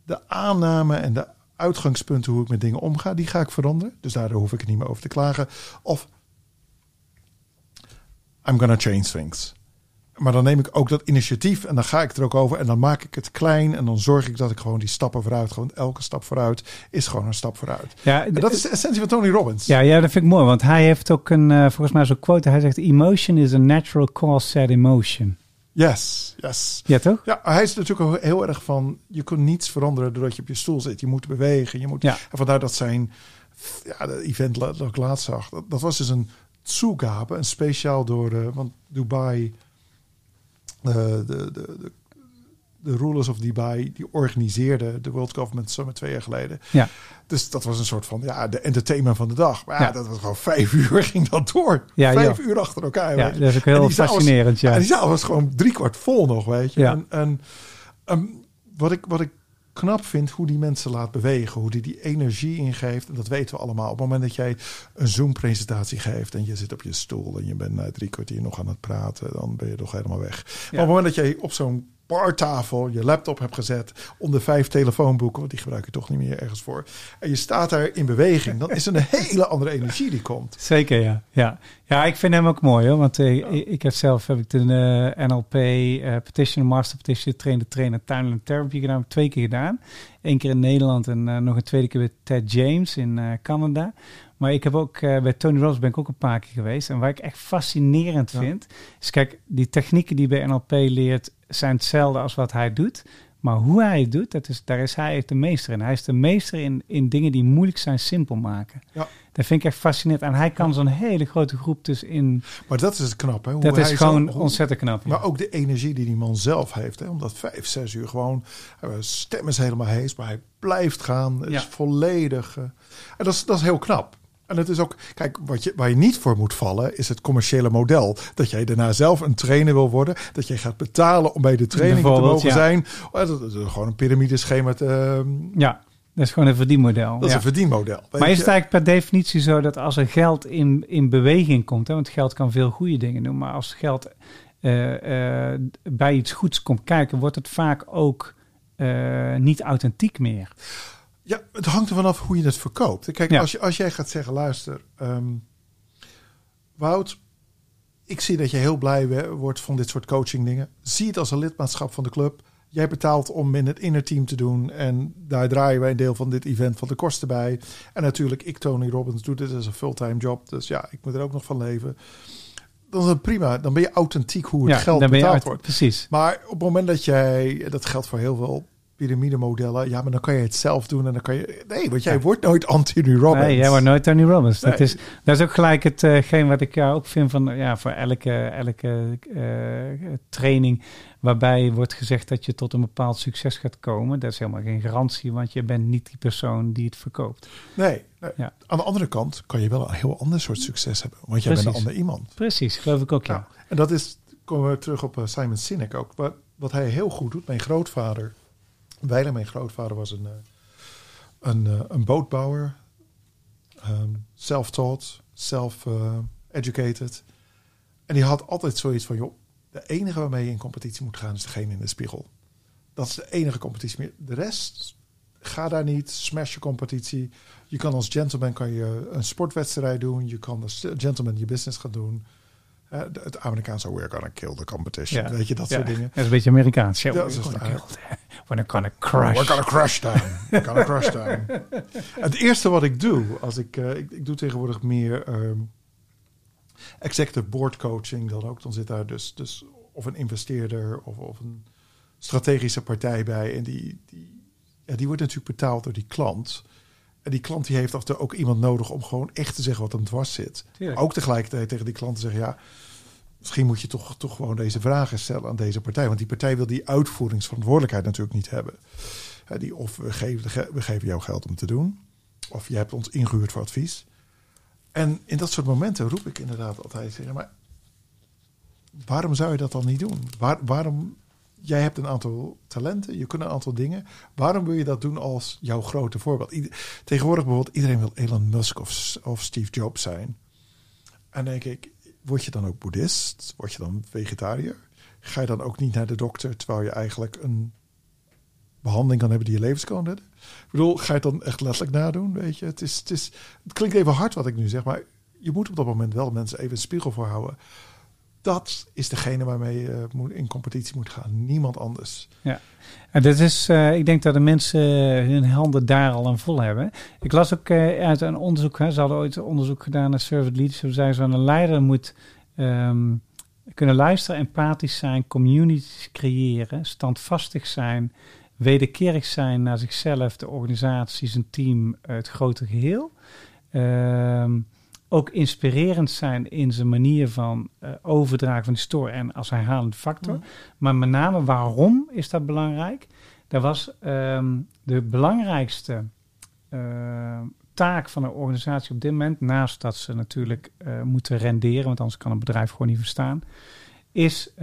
de aanname en de uitgangspunten, hoe ik met dingen omga, die ga ik veranderen. Dus daardoor hoef ik er niet meer over te klagen. Of I'm gonna change things. Maar dan neem ik ook dat initiatief en dan ga ik er ook over en dan maak ik het klein en dan zorg ik dat ik gewoon die stappen vooruit, gewoon elke stap vooruit is gewoon een stap vooruit. Ja, En dat is de essentie van Tony Robbins. Ja, ja, dat vind ik mooi, want hij heeft ook een, eh, volgens mij zo'n quote, hij zegt, emotion is a natural cause set emotion. Yes, yes. Ja, toch? Ja, hij is natuurlijk ook heel erg van, je kunt niets veranderen doordat je op je stoel zit. Je moet bewegen, je moet... Ja. En vandaar dat zijn, ja, de event dat ik laatst zag, dat, dat was dus een Tsugabe, een speciaal door, eh, want Dubai, eh, de, de, de, de rulers of Dubai, die organiseerden de World Government Summit twee jaar geleden. Ja. Dus dat was een soort van, ja, de entertainment van de dag. Maar ja, Ja. dat was gewoon vijf <laughs> uur ging dat door. Ja, vijf uur achter elkaar. Ja, dat is ook En heel was- fascinerend, ja. en die zaal was gewoon driekwart vol nog, weet je. Ja. En, en ehm, wat, ik, wat ik knap vind, hoe die mensen laat bewegen, hoe die die energie ingeeft. En dat weten we allemaal. Op het moment dat jij een Zoom-presentatie geeft en je zit op je stoel en je bent na drie kwartier nog aan het praten, dan ben je toch helemaal weg. Maar op het moment dat jij op zo'n bartafel je laptop hebt gezet onder vijf telefoonboeken, want die gebruik je toch niet meer ergens voor. En je staat daar in beweging, dan is er een <laughs> hele andere energie die komt. Zeker, ja. ja. Ja, ik vind hem ook mooi hoor. Want eh, ik, ik heb zelf heb ik de eh, NLP eh, Petition, Master Petition, Trainer, Trainer, Tuinland Therapy gedaan. Twee keer gedaan. Eén keer in Nederland en nog een tweede keer bij Ted James in Canada. Maar ik heb ook eh, bij Tony Robbins ben ik ook een paar keer geweest. En waar ik echt fascinerend Ja. vind, is kijk, die technieken die bij NLP leert, zijn hetzelfde als wat hij doet. Maar hoe hij het doet, dat is, daar is hij de meester in. Hij is de meester in, in dingen die moeilijk zijn simpel maken. Ja. Dat vind ik echt fascinerend. En hij kan zo'n hele grote groep dus in... Maar dat is het knap, hè? Hoe Dat is gewoon zo- hoe- ontzettend knap. ja. Maar ook de energie die die man zelf heeft. Hè? Omdat vijf, zes uur gewoon... eh, stem is helemaal hees, maar hij blijft gaan. Is volledig... eh, en dat is, dat is heel knap. En het is ook... Kijk, wat je, waar je niet voor moet vallen... is het commerciële model. Dat jij daarna zelf een trainer wil worden. Dat je gaat betalen om bij de training te mogen ja. zijn. Eh, Dat is gewoon een piramideschema. te, ehm, Ja, dat is gewoon een verdienmodel. dat is ja. een verdienmodel. Maar is het eigenlijk per definitie zo dat als er geld in, in beweging komt, hè, want geld kan veel goede dingen doen, maar als geld eh, eh, bij iets goeds komt kijken, wordt het vaak ook niet authentiek meer. Ja, het hangt er vanaf hoe je het verkoopt. Kijk, Ja. als, je, als jij gaat zeggen, luister, ehm, Wout, ik zie dat je heel blij wordt van dit soort coaching dingen. Zie het als een lidmaatschap van de club. Jij betaalt om in het innerteam te doen. En daar draaien wij een deel van dit event van de kosten bij. En natuurlijk, ik, Tony Robbins, doe dit als een fulltime job. Dus ja, ik moet er ook nog van leven. Dan is het prima. Dan ben je authentiek hoe het ja, geld betaald wordt. Precies. Maar op het moment dat jij, dat geldt voor heel veel piramidemodellen, ja, maar dan kan je het zelf doen en dan kan je, nee, want jij Ja. wordt nooit Anthony Robbins. Nee, jij wordt nooit Tony Robbins. Dat, is, dat is ook gelijk hetgeen wat ik ook vind van ja, voor elke, elke eh, training waarbij wordt gezegd dat je tot een bepaald succes gaat komen. Dat is helemaal geen garantie, want je bent niet die persoon die het verkoopt. Nee, nee. Ja. Aan de andere kant kan je wel een heel ander soort succes hebben, want jij bent een ander iemand. Precies, geloof ik ook ja. Nou, en dat is, komen we terug op eh, Simon Sinek ook. Wat, wat hij heel goed doet, mijn grootvader, Weiler, mijn grootvader was een, eh, een, eh, een bootbouwer, ehm, self-taught, self-educated. en die had altijd zoiets van, joh, de enige waarmee je in competitie moet gaan is degene in de spiegel. Dat is de enige competitie. De rest, ga daar niet, smash je competitie. Je kan als gentleman kan je een sportwedstrijd doen. Je kan als gentleman je business gaan doen. Eh, het Amerikaanse we're gonna kill the competition. Ja. Weet je, dat Ja, soort dingen. Dat is een beetje Amerikaans. Ja, Dat is gonna kill- <laughs> we're gonna crush. We're gonna crush them. <laughs> We're gonna crush them. Het eerste wat ik doe, als ik, eh, ik, ik doe tegenwoordig meer ehm, executive board coaching dan ook. Dan zit daar dus, dus of een investeerder of, of een strategische partij bij. En die, die, ja, die wordt natuurlijk betaald door die klant. En die klant die heeft af en toe ook iemand nodig om gewoon echt te zeggen wat hem dwars zit. Ook tegelijkertijd tegen die klant te zeggen, ja, misschien moet je toch, toch gewoon deze vragen stellen aan deze partij. Want die partij wil die uitvoeringsverantwoordelijkheid natuurlijk niet hebben. Die of we geven, we geven jou geld om te doen, of je hebt ons ingehuurd voor advies. En in dat soort momenten roep ik inderdaad altijd, zeg maar, waarom zou je dat dan niet doen? Waar, waarom, jij hebt een aantal talenten, je kunt een aantal dingen. Waarom wil je dat doen als jouw grote voorbeeld? Tegenwoordig bijvoorbeeld, iedereen wil Elon Musk of, Steve Jobs zijn. En denk ik, word je dan ook boeddhist? Word je dan vegetariër? Ga je dan ook niet naar de dokter terwijl je eigenlijk een behandeling kan hebben die je levens kan redden? Ik bedoel, ga je het dan echt letterlijk nadoen? Weet je, het, is, het, het klinkt even hard wat ik nu zeg, maar je moet op dat moment wel mensen even een spiegel voor houden. Dat is degene waarmee je moet, in competitie moet gaan. Niemand anders. En dat is, eh, ik denk dat de mensen hun handen daar al aan vol hebben. Ik las ook eh, uit een onderzoek, hè, ze hadden ooit onderzoek gedaan naar servant leadership. Zeiden ze, een leider moet ehm, kunnen luisteren, empathisch zijn, communities creëren, standvastig zijn, wederkerig zijn naar zichzelf, de organisatie, zijn team, het grote geheel. Ehm, ook inspirerend zijn in zijn manier van eh, overdragen van story en als herhalend factor. Mhm. Maar met name waarom is dat belangrijk? Dat was ehm, de belangrijkste eh, taak van een organisatie op dit moment, naast dat ze natuurlijk eh, moeten renderen, want anders kan een bedrijf gewoon niet verstaan, is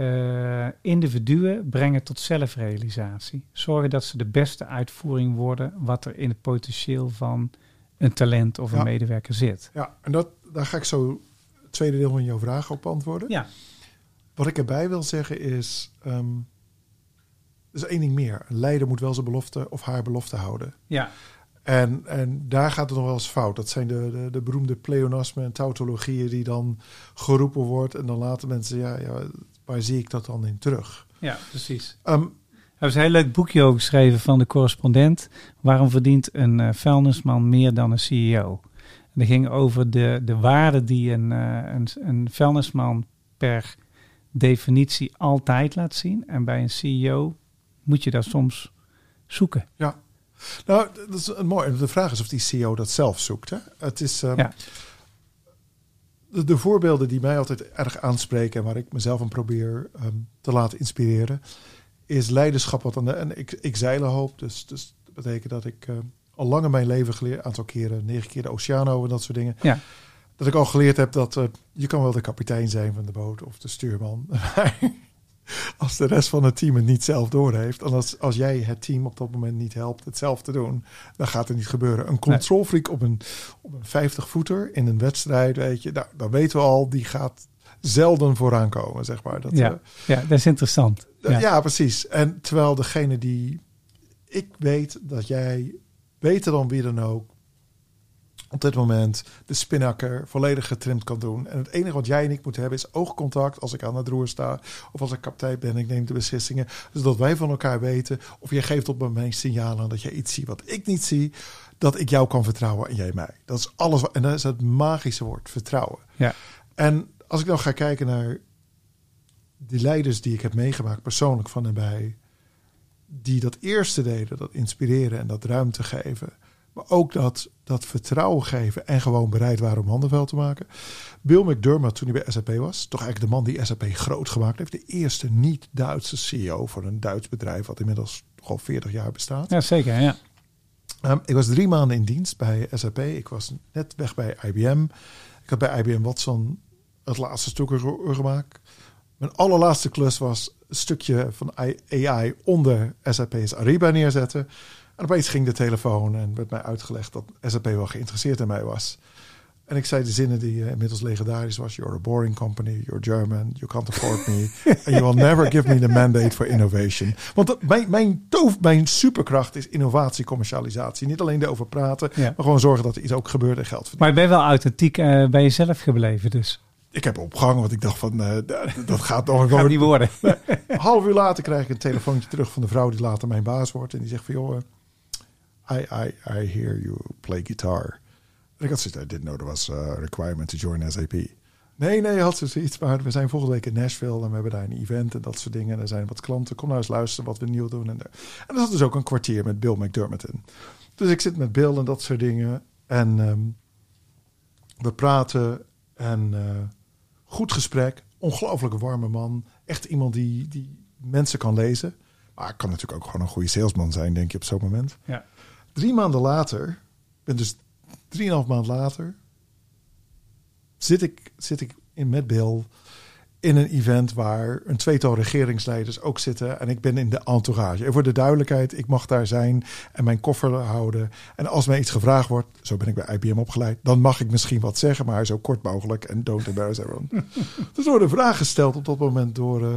individuen brengen tot zelfrealisatie. Zorgen dat ze de beste uitvoering worden wat er in het potentieel van een talent of een Ja. medewerker zit. Ja, en dat, daar ga ik zo het tweede deel van jouw vraag op antwoorden. Ja, Wat ik erbij wil zeggen is, ehm er is één ding meer. Een leider moet wel zijn belofte of haar belofte houden. ja, En, en daar gaat het nog wel eens fout. Dat zijn de, de, de beroemde pleonasmen en tautologieën die dan geroepen wordt. En dan laten mensen, ja, ja, waar zie ik dat dan in terug? ja, precies. Ehm, Er is een heel leuk boekje over geschreven van de correspondent. Waarom verdient een eh, vuilnisman meer dan een CEO? Dat ging over de, de waarde die een, eh, een, een vuilnisman per definitie altijd laat zien. En bij een CEO moet je dat soms zoeken. nou, dat is een mooi. De vraag is of die CEO dat zelf zoekt. Hè? Het is, ehm, Ja. de, de voorbeelden die mij altijd erg aanspreken en waar ik mezelf aan probeer ehm, te laten inspireren, is leiderschap. Wat aan de, en ik, ik zeil een hoop, dus, dus dat betekent dat ik ehm, al lang in mijn leven geleerd, aantal keren, negen keer de oceaan over en dat soort dingen. Ja. Dat ik al geleerd heb dat eh, je kan wel de kapitein zijn van de boot of de stuurman. <laughs> Maar als de rest van het team het niet zelf doorheeft. En als, als jij het team op dat moment niet helpt het zelf te doen, dan gaat het niet gebeuren. Een control freak op een, op een 50-voeter in een wedstrijd, weet je, nou, dan weten we al, die gaat zelden vooraan komen, zeg maar. Dat, Ja. eh, Ja, dat is interessant. ja. Ja. precies. En terwijl degene die ik weet dat jij beter dan wie dan ook op dit moment de spinnaker volledig getrimd kan doen. En het enige wat jij en ik moeten hebben is oogcontact als ik aan het roer sta of als ik kapitein ben. Ik neem de beslissingen. Zodat wij van elkaar weten of jij geeft op mijn signalen dat jij iets ziet wat ik niet zie. Dat ik jou kan vertrouwen en jij mij. Dat is alles. Wat, en dat is het magische woord, vertrouwen. Ja. En als ik dan ga kijken naar die leiders die ik heb meegemaakt, persoonlijk van en bij, die dat eerste deden, dat inspireren en dat ruimte geven, maar ook dat, dat vertrouwen geven en gewoon bereid waren om handenvel te maken. Bill McDermott, toen hij bij SAP was, toch eigenlijk de man die SAP groot gemaakt heeft, de eerste niet-Duitse CEO van een Duits bedrijf, wat inmiddels al 40 jaar bestaat. ja, zeker. Ja. Um, ik was drie maanden in dienst bij SAP. Ik was net weg bij IBM. Ik had bij IBM Watson het laatste stuk gemaakt. Mijn allerlaatste klus was stukje van AI onder SAP's Ariba neerzetten. En opeens ging de telefoon en werd mij uitgelegd dat SAP wel geïnteresseerd in mij was. En ik zei de zinnen die eh, inmiddels legendarisch was. You're a boring company, you're German, you can't afford me. <laughs> and you will never give me the mandate for innovation. Want dat, mijn, mijn, toof, mijn superkracht is innovatie, commercialisatie. Niet alleen erover praten, Ja. maar gewoon zorgen dat er iets ook gebeurt en geld verdient. Maar je bent wel authentiek eh, bij jezelf gebleven, dus Ik heb opgehangen, want ik dacht van, eh, dat gaat nog gewoon niet worden. <laughs> Een half uur later krijg ik een telefoontje terug van de vrouw die later mijn baas wordt. En die zegt van, joh, eh, I, I, I hear you play guitar. En ik had zoiets, I didn't know there was a requirement to join SAP. Nee, nee, had ze zoiets. Maar we zijn volgende week in Nashville en we hebben daar een event en dat soort dingen. En er zijn wat klanten. Kom nou eens luisteren wat we nieuw doen. En, en er zat dus ook een kwartier met Bill McDermott in. Dus ik zit met Bill en dat soort dingen. En ehm, we praten en eh, goed gesprek. Ongelooflijk warme man. Echt iemand die, die mensen kan lezen. Maar kan natuurlijk ook gewoon een goede salesman zijn, denk je, op zo'n moment. Ja. Drie maanden later, ben dus drieënhalf maand later, zit ik, zit ik in met Bill in een event waar een tweetal regeringsleiders ook zitten. En ik ben in de entourage. En voor de duidelijkheid, ik mag daar zijn en mijn koffer houden. En als mij iets gevraagd wordt, zo ben ik bij IBM opgeleid, dan mag ik misschien wat zeggen, maar zo kort mogelijk. En don't embarrass everyone. <laughs> dus er worden vragen gesteld op dat moment door, eh,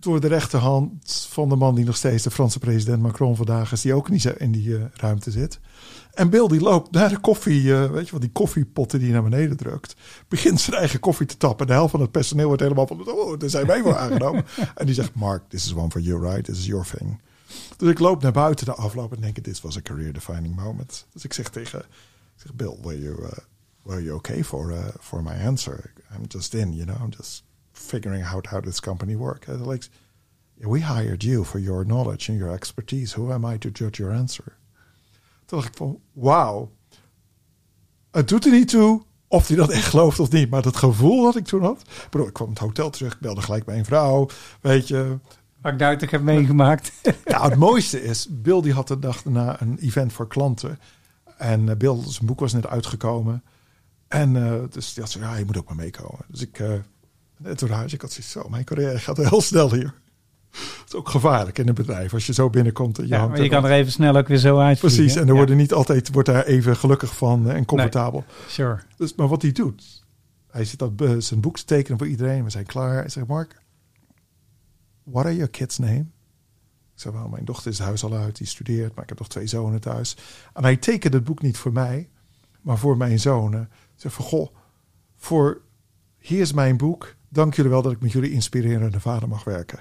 door de rechterhand van de man die nog steeds de Franse president Macron vandaag is, die ook niet in die eh, ruimte zit. En Bill die loopt naar de koffie, eh, weet je wel, die koffiepotten die hij naar beneden drukt. Begint zijn eigen koffie te tappen. De helft van het personeel wordt helemaal van, oh, daar zijn wij voor aangenomen. <laughs> en die zegt, Mark, this is one for you, right? This is your thing. Dus ik loop naar buiten de afloop en denk, this was a career defining moment. Dus ik zeg tegen, ik zeg, Bill, were you, uh, were you okay for, uh, for my answer? I'm just in, you know, I'm just figuring out how this company works. Like, we hired you for your knowledge and your expertise. Who am I to judge your answer? Toen dacht ik van, wauw. Het doet er niet toe of hij dat echt gelooft of niet. Maar dat gevoel dat ik toen had. Ik bedoel, ik kwam het hotel terug, belde gelijk mijn vrouw. Weet je. Wat ik duidelijk heb meegemaakt. <laughs> Ja, het mooiste is, Bill die had de dag daarna een event voor klanten. En uh, Bill, zijn boek was net uitgekomen. En uh, dus die had zo, ja, je moet ook maar meekomen. Dus ik, uh, toen ik had zoiets zo, mijn carrière gaat heel snel hier. Het is ook gevaarlijk in een bedrijf als je zo binnenkomt. En je, ja, maar je kan er even snel ook weer zo uit. Precies, en er worden niet altijd wordt daar even gelukkig van en comfortabel. Nee, sure. Dus, maar wat hij doet, hij zit dat zijn boek te tekenen voor iedereen. We zijn klaar. Hij zegt, Mark, what are your kids' name? Ik zei, wel, mijn dochter is het huis al uit, die studeert, maar ik heb nog twee zonen thuis. En hij tekent het boek niet voor mij, maar voor mijn zonen. Ik zeg van, goh, voor, hier is mijn boek. Dank jullie wel dat ik met jullie inspirerende vader mag werken.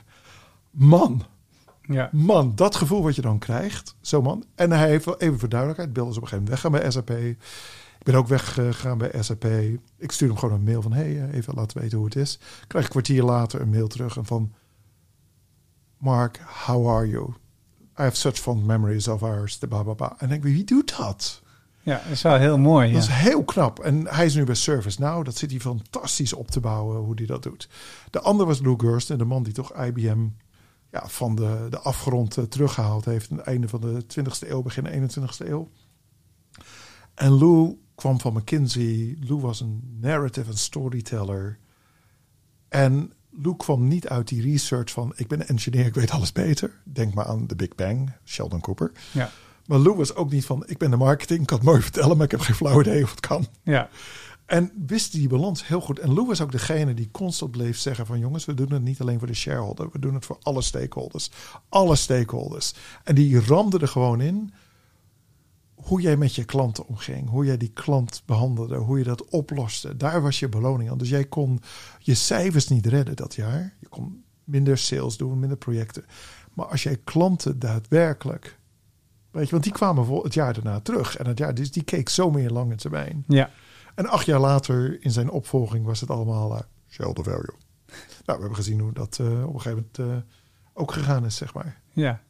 Man, ja. man, dat gevoel wat je dan krijgt, zo man. En hij heeft wel even voor duidelijkheid, Bill is op een gegeven moment weggaan bij SAP. Ik ben ook weggegaan bij SAP. Ik stuur hem gewoon een mail van, hey, even laten weten hoe het is. Ik krijg een kwartier later een mail terug en van... Mark, how are you? I have such fond memories of ours. Blah, blah, blah. En denk wie doet dat? Ja, dat is wel heel mooi. Dat ja. is heel knap. En hij is nu bij Service Nou, dat zit hij fantastisch op te bouwen, hoe hij dat doet. De ander was Lou Gersten, de man die toch IBM ja, van de, de afgrond uh, teruggehaald heeft. aan het einde van de 20e eeuw, begin 21e eeuw. En Lou kwam van McKinsey. Lou was een narrative en storyteller. En Lou kwam niet uit die research van... ik ben een engineer, ik weet alles beter. Denk maar aan de Big Bang, Sheldon Cooper. Ja. Maar Lou was ook niet van... ik ben de marketing, ik kan het mooi vertellen... maar ik heb geen flauw idee of het kan. Ja. En wist die balans heel goed. En Lou was ook degene die constant bleef zeggen van... jongens, we doen het niet alleen voor de shareholder. We doen het voor alle stakeholders. Alle stakeholders. En die ramde er gewoon in... hoe jij met je klanten omging. Hoe jij die klant behandelde. Hoe je dat oploste. Daar was je beloning aan. Dus jij kon je cijfers niet redden dat jaar. Je kon minder sales doen, minder projecten. Maar als jij klanten daadwerkelijk... Weet je, want die kwamen het jaar daarna terug. En het jaar, dus die keek zo meer lange termijn. Ja. En acht jaar later in zijn opvolging was het allemaal uh, shareholder value. Nou, we hebben gezien hoe dat uh, op een gegeven moment uh, ook gegaan is, zeg maar. Ja.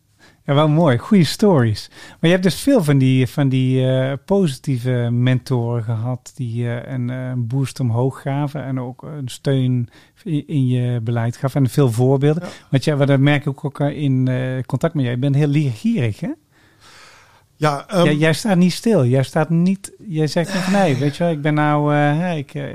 ja, wel mooi. Goede stories. Maar je hebt dus veel van die, van die positieve mentoren gehad die een, een boost omhoog gaven en ook een steun in, in je beleid gaf en veel voorbeelden. Ja. Want ja, dat merk ik ook in contact met jij. Je bent heel leergierig, hè? Ja, um, jij, jij, staat niet stil. Jij staat niet. Jij zegt niet nee, weet je wel, ik ben nou, uh, ik uh,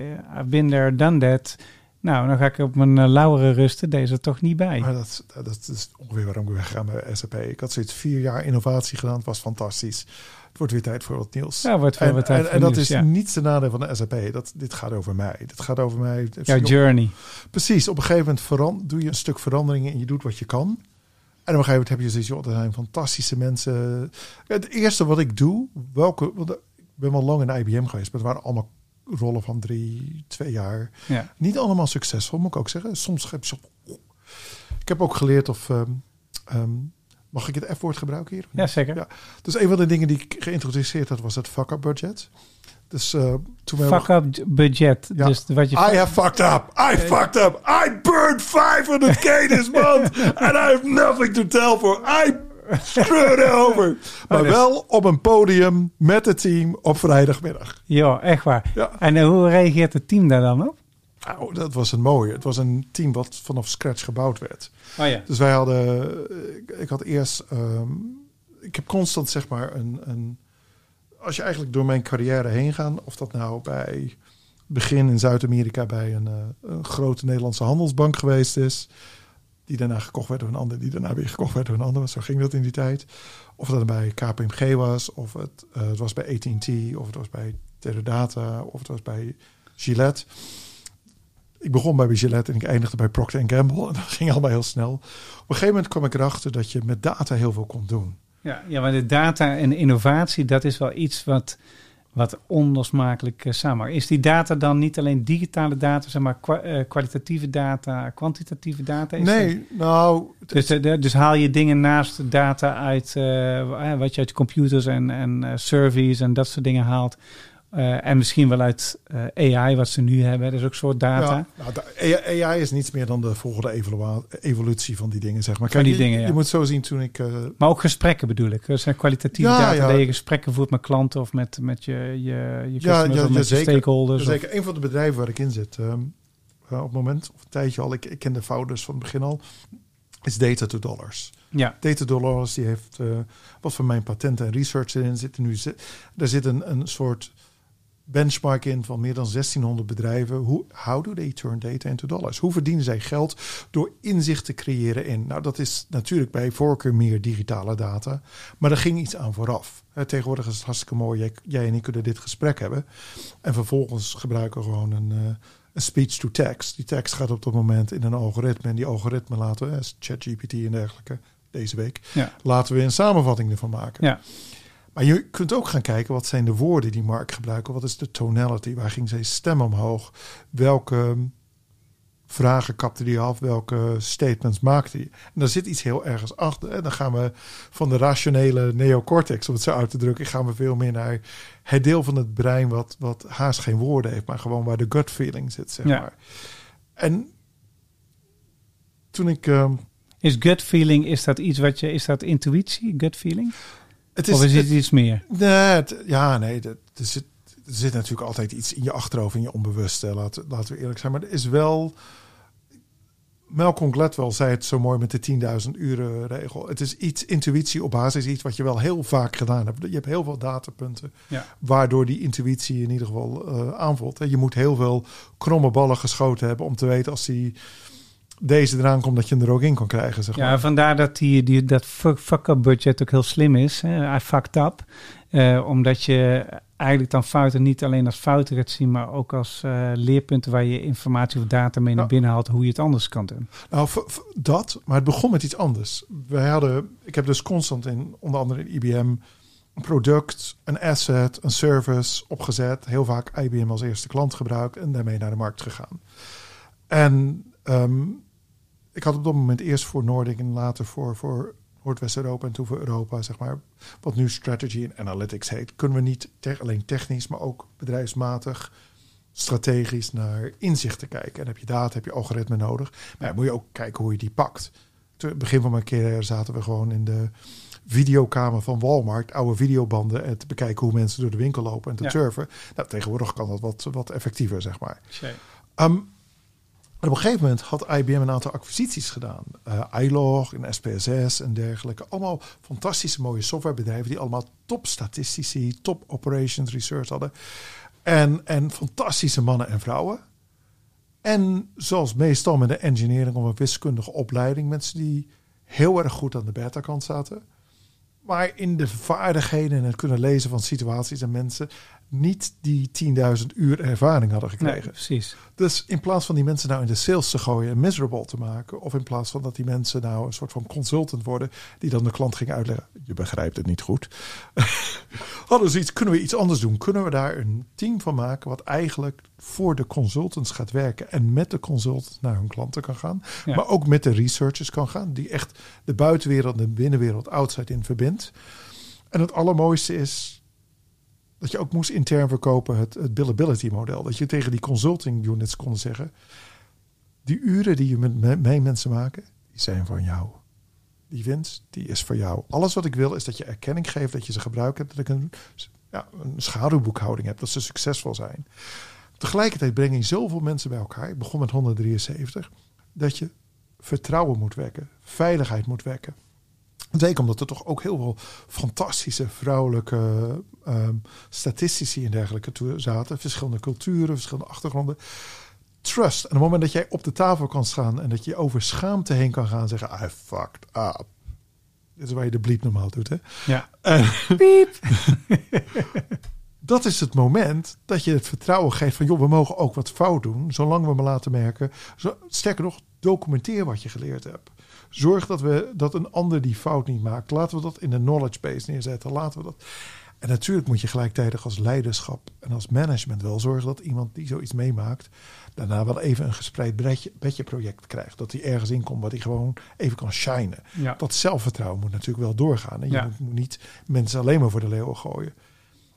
bin there, done that. Nou, dan ga ik op mijn uh, lauweren rusten. Deze er toch niet bij. Maar dat, dat, dat is ongeveer waarom ik wegga bij SAP. Ik had zoiets vier jaar innovatie gedaan. Het was fantastisch. Het wordt weer tijd voor wat nieuws. Ja, wordt weer en, wat tijd en, voor en dat nieuws, is ja. niet de nadeel van de SAP. Dat, dit gaat over mij. Dit gaat over mij. Jouw journey. Precies. Op een gegeven moment verand, doe je een stuk veranderingen en je doet wat je kan. En op een gegeven moment heb je zoiets, joh, er zijn fantastische mensen. Het eerste wat ik doe, welke, want ik ben wel lang in IBM geweest, maar het waren allemaal rollen van drie, twee jaar. Ja. Niet allemaal succesvol, moet ik ook zeggen. Soms heb je zo. Ik heb ook geleerd of. Um, um, mag ik het F-woord gebruiken hier? Ja, zeker. Ja. Dus een van de dingen die ik geïntroduceerd had, was het fuck-up budget. Dus uh, toen fuck up budget. Ja. Dus wat je I have fucked up. I fucked up. I burned 500k <laughs> this month. and I have nothing to tell for. I screwed over. Maar wel op een podium met het team op vrijdagmiddag. Ja, echt waar. Ja. En uh, hoe reageert het team daar dan op? Nou, dat was een mooie. Het was een team wat vanaf scratch gebouwd werd. Oh ja. Dus wij hadden... Ik, ik had eerst... Um, ik heb constant zeg maar een... een als je eigenlijk door mijn carrière heen gaat, of dat nou bij begin in Zuid-Amerika bij een, uh, een, grote Nederlandse handelsbank geweest is, die daarna gekocht werd door een ander, die daarna weer gekocht werd door een ander, zo ging dat in die tijd. Of dat bij KPMG was, of het, uh, het was bij AT&T, of het was bij Teradata, of het was bij Gillette. ik begon bij Gillette en ik eindigde bij Procter Gamble. En <laughs> dat ging allemaal heel snel. Op een gegeven moment kwam ik erachter dat je met data heel veel kon doen. Ja, ja, maar de data en innovatie, dat is wel iets wat, wat onlosmakelijk uh, samen. Is die data dan niet alleen digitale data, zeg maar kwa- eh, kwalitatieve data, kwantitatieve data? Is nee, nou, dus, eh, dus haal je dingen naast data uit wat je uit computers en, en surveys en dat soort dingen haalt. Eh, en misschien wel uit eh, AI, wat ze nu hebben. Dat is ook een soort data. Ja, nou, AI is niets meer dan de volgende evolutie van die dingen, zeg maar. Van die je, dingen, ja. je moet zo zien toen ik... eh, Maar ook gesprekken bedoel ik. Dat zijn kwalitatieve Ja, data ja. dat je gesprekken voert met klanten of met, met je, je, je customers ja, of met zeker. stakeholders. of- zeker een van de bedrijven waar ik in zit, ehm, eh, op het moment, of een tijdje al, ik, ik ken de founders van het begin al, is Data to Dollars. ja, Data Dollars, die heeft wat van mijn patenten en research erin zitten. Nu zit, er zit een, een soort benchmark in van meer dan 1600 bedrijven. Hoe, how do they turn data into dollars? Hoe verdienen zij geld door inzicht te creëren in? Nou, dat is natuurlijk bij voorkeur meer digitale data. Maar er ging iets aan vooraf. Tegenwoordig is het hartstikke mooi. Jij, jij en ik kunnen dit gesprek hebben. En vervolgens gebruiken we gewoon een, eh, een speech to text. Die tekst gaat op dat moment in een algoritme. En die algoritme laten we, ChatGPT en dergelijke, deze week, ja, laten we een samenvatting ervan maken. ja. Maar je kunt ook gaan kijken wat zijn de woorden die Mark gebruikt. Wat is de tonality? Waar ging zijn stem omhoog? Welke vragen kapte hij af? Welke statements maakte hij? En daar zit iets heel ergens achter. En dan gaan we van de rationele neocortex, om het zo uit te drukken, gaan we veel meer naar het deel van het brein wat, wat haast geen woorden heeft, maar gewoon waar de gut feeling zit, zeg Ja. maar. En toen ik... ehm, Is gut feeling, is dat iets wat je, is dat intuïtie, gut feeling? Het of is het- het iets meer? Nee, het- ja, nee. dat- Er zit, er zit natuurlijk altijd iets in je achterhoofd, in je onbewuste. Laten, laten we eerlijk zijn. Maar er is wel... Malcolm Gladwell zei het zo mooi met de 10.000 uren regel. Het is iets, intuïtie op basis iets wat je wel heel vaak gedaan hebt. Je hebt heel veel datapunten Ja. waardoor die intuïtie in ieder geval eh, aanvoelt. En Je moet heel veel kromme ballen geschoten hebben om te weten als die deze eraan komt dat je hem er ook in kan krijgen. Zeg Ja, maar. vandaar dat die, die, dat fuck- fuck-up budget ook heel slim is. Hè? I fucked up. Eh, omdat je eigenlijk dan fouten niet alleen als fouten gaat zien, maar ook als eh, leerpunten waar je informatie of data mee naar Ja. binnen haalt, hoe je het anders kan doen. Nou, dat, maar het begon met iets anders. Wij hadden, ik heb dus constant in, onder andere in IBM, een product, een asset, een service opgezet. Heel vaak IBM als eerste klant gebruikt en daarmee naar de markt gegaan. En ehm, ik had op dat moment eerst voor Noordic en later voor, voor Noordwest-Europa en toen voor Europa, zeg maar, wat nu strategy en analytics heet. Kunnen we niet te- alleen technisch, maar ook bedrijfsmatig strategisch naar inzichten kijken. En heb je data, heb je algoritme nodig. Maar ja, moet je ook kijken hoe je die pakt. Toen, begin van mijn carrière zaten we gewoon in de videokamer van Walmart, oude videobanden, en te bekijken hoe mensen door de winkel lopen en te Ja. surfen. Nou, tegenwoordig kan dat wat, wat effectiever, zeg maar. Op een gegeven moment had IBM een aantal acquisities gedaan. Eh iLog en SPSS en dergelijke. Allemaal fantastische mooie softwarebedrijven die allemaal top statistici, top operations research hadden. En, en fantastische mannen en vrouwen. En zoals meestal met de engineering of een wiskundige opleiding, mensen die heel erg goed aan de beta-kant zaten. Maar in de vaardigheden en het kunnen lezen van situaties en mensen niet die 10.000 uur ervaring hadden Nee, gekregen. precies. Dus in plaats van die mensen nou in de sales te gooien en miserable te maken, of in plaats van dat die mensen nou een soort van consultant worden, die dan de klant gingen uitleggen: je begrijpt het niet goed. <laughs> Hadden ze iets, kunnen we iets anders doen? Kunnen we daar een team van maken wat eigenlijk voor de consultants gaat werken en met de consultants naar hun klanten kan gaan, Ja. maar ook met de researchers kan gaan, die echt de buitenwereld en de binnenwereld outside in verbindt. En het allermooiste is dat je ook moest intern verkopen het, het billability model. Dat je tegen die consulting units kon zeggen, die uren die je met me- mijn mensen maken, die zijn van jou. Die winst, die is voor jou. Alles wat ik wil is dat je erkenning geeft dat je ze gebruikt hebt. Dat ik een, ja, een schaduwboekhouding heb, dat ze succesvol zijn. Tegelijkertijd breng je zoveel mensen bij elkaar. Ik begon met 173. Dat je vertrouwen moet wekken. Veiligheid moet wekken. Zeker omdat er toch ook heel veel fantastische vrouwelijke ehm, statistici en dergelijke toe zaten. Verschillende culturen, verschillende achtergronden. Trust. En op het moment dat jij op de tafel kan staan en dat je over schaamte heen kan gaan zeggen: I fucked up. Dit is waar je de bliep normaal doet, hè? Ja. En, <laughs> <laughs> dat is het moment dat je het vertrouwen geeft van... joh, we mogen ook wat fout doen, zolang we me laten merken. Zo, sterker nog, documenteer wat je geleerd hebt. Zorg dat, we, dat een ander die fout niet maakt. Laten we dat in de knowledge base neerzetten. Laten we dat... En natuurlijk moet je gelijktijdig als leiderschap en als management wel zorgen dat iemand die zoiets meemaakt, daarna wel even een gespreid bedje, bedje project krijgt. Dat hij ergens in komt wat hij gewoon even kan shinen. Ja. Dat zelfvertrouwen moet natuurlijk wel doorgaan. En je Ja. moet, moet niet mensen alleen maar voor de leeuwen gooien.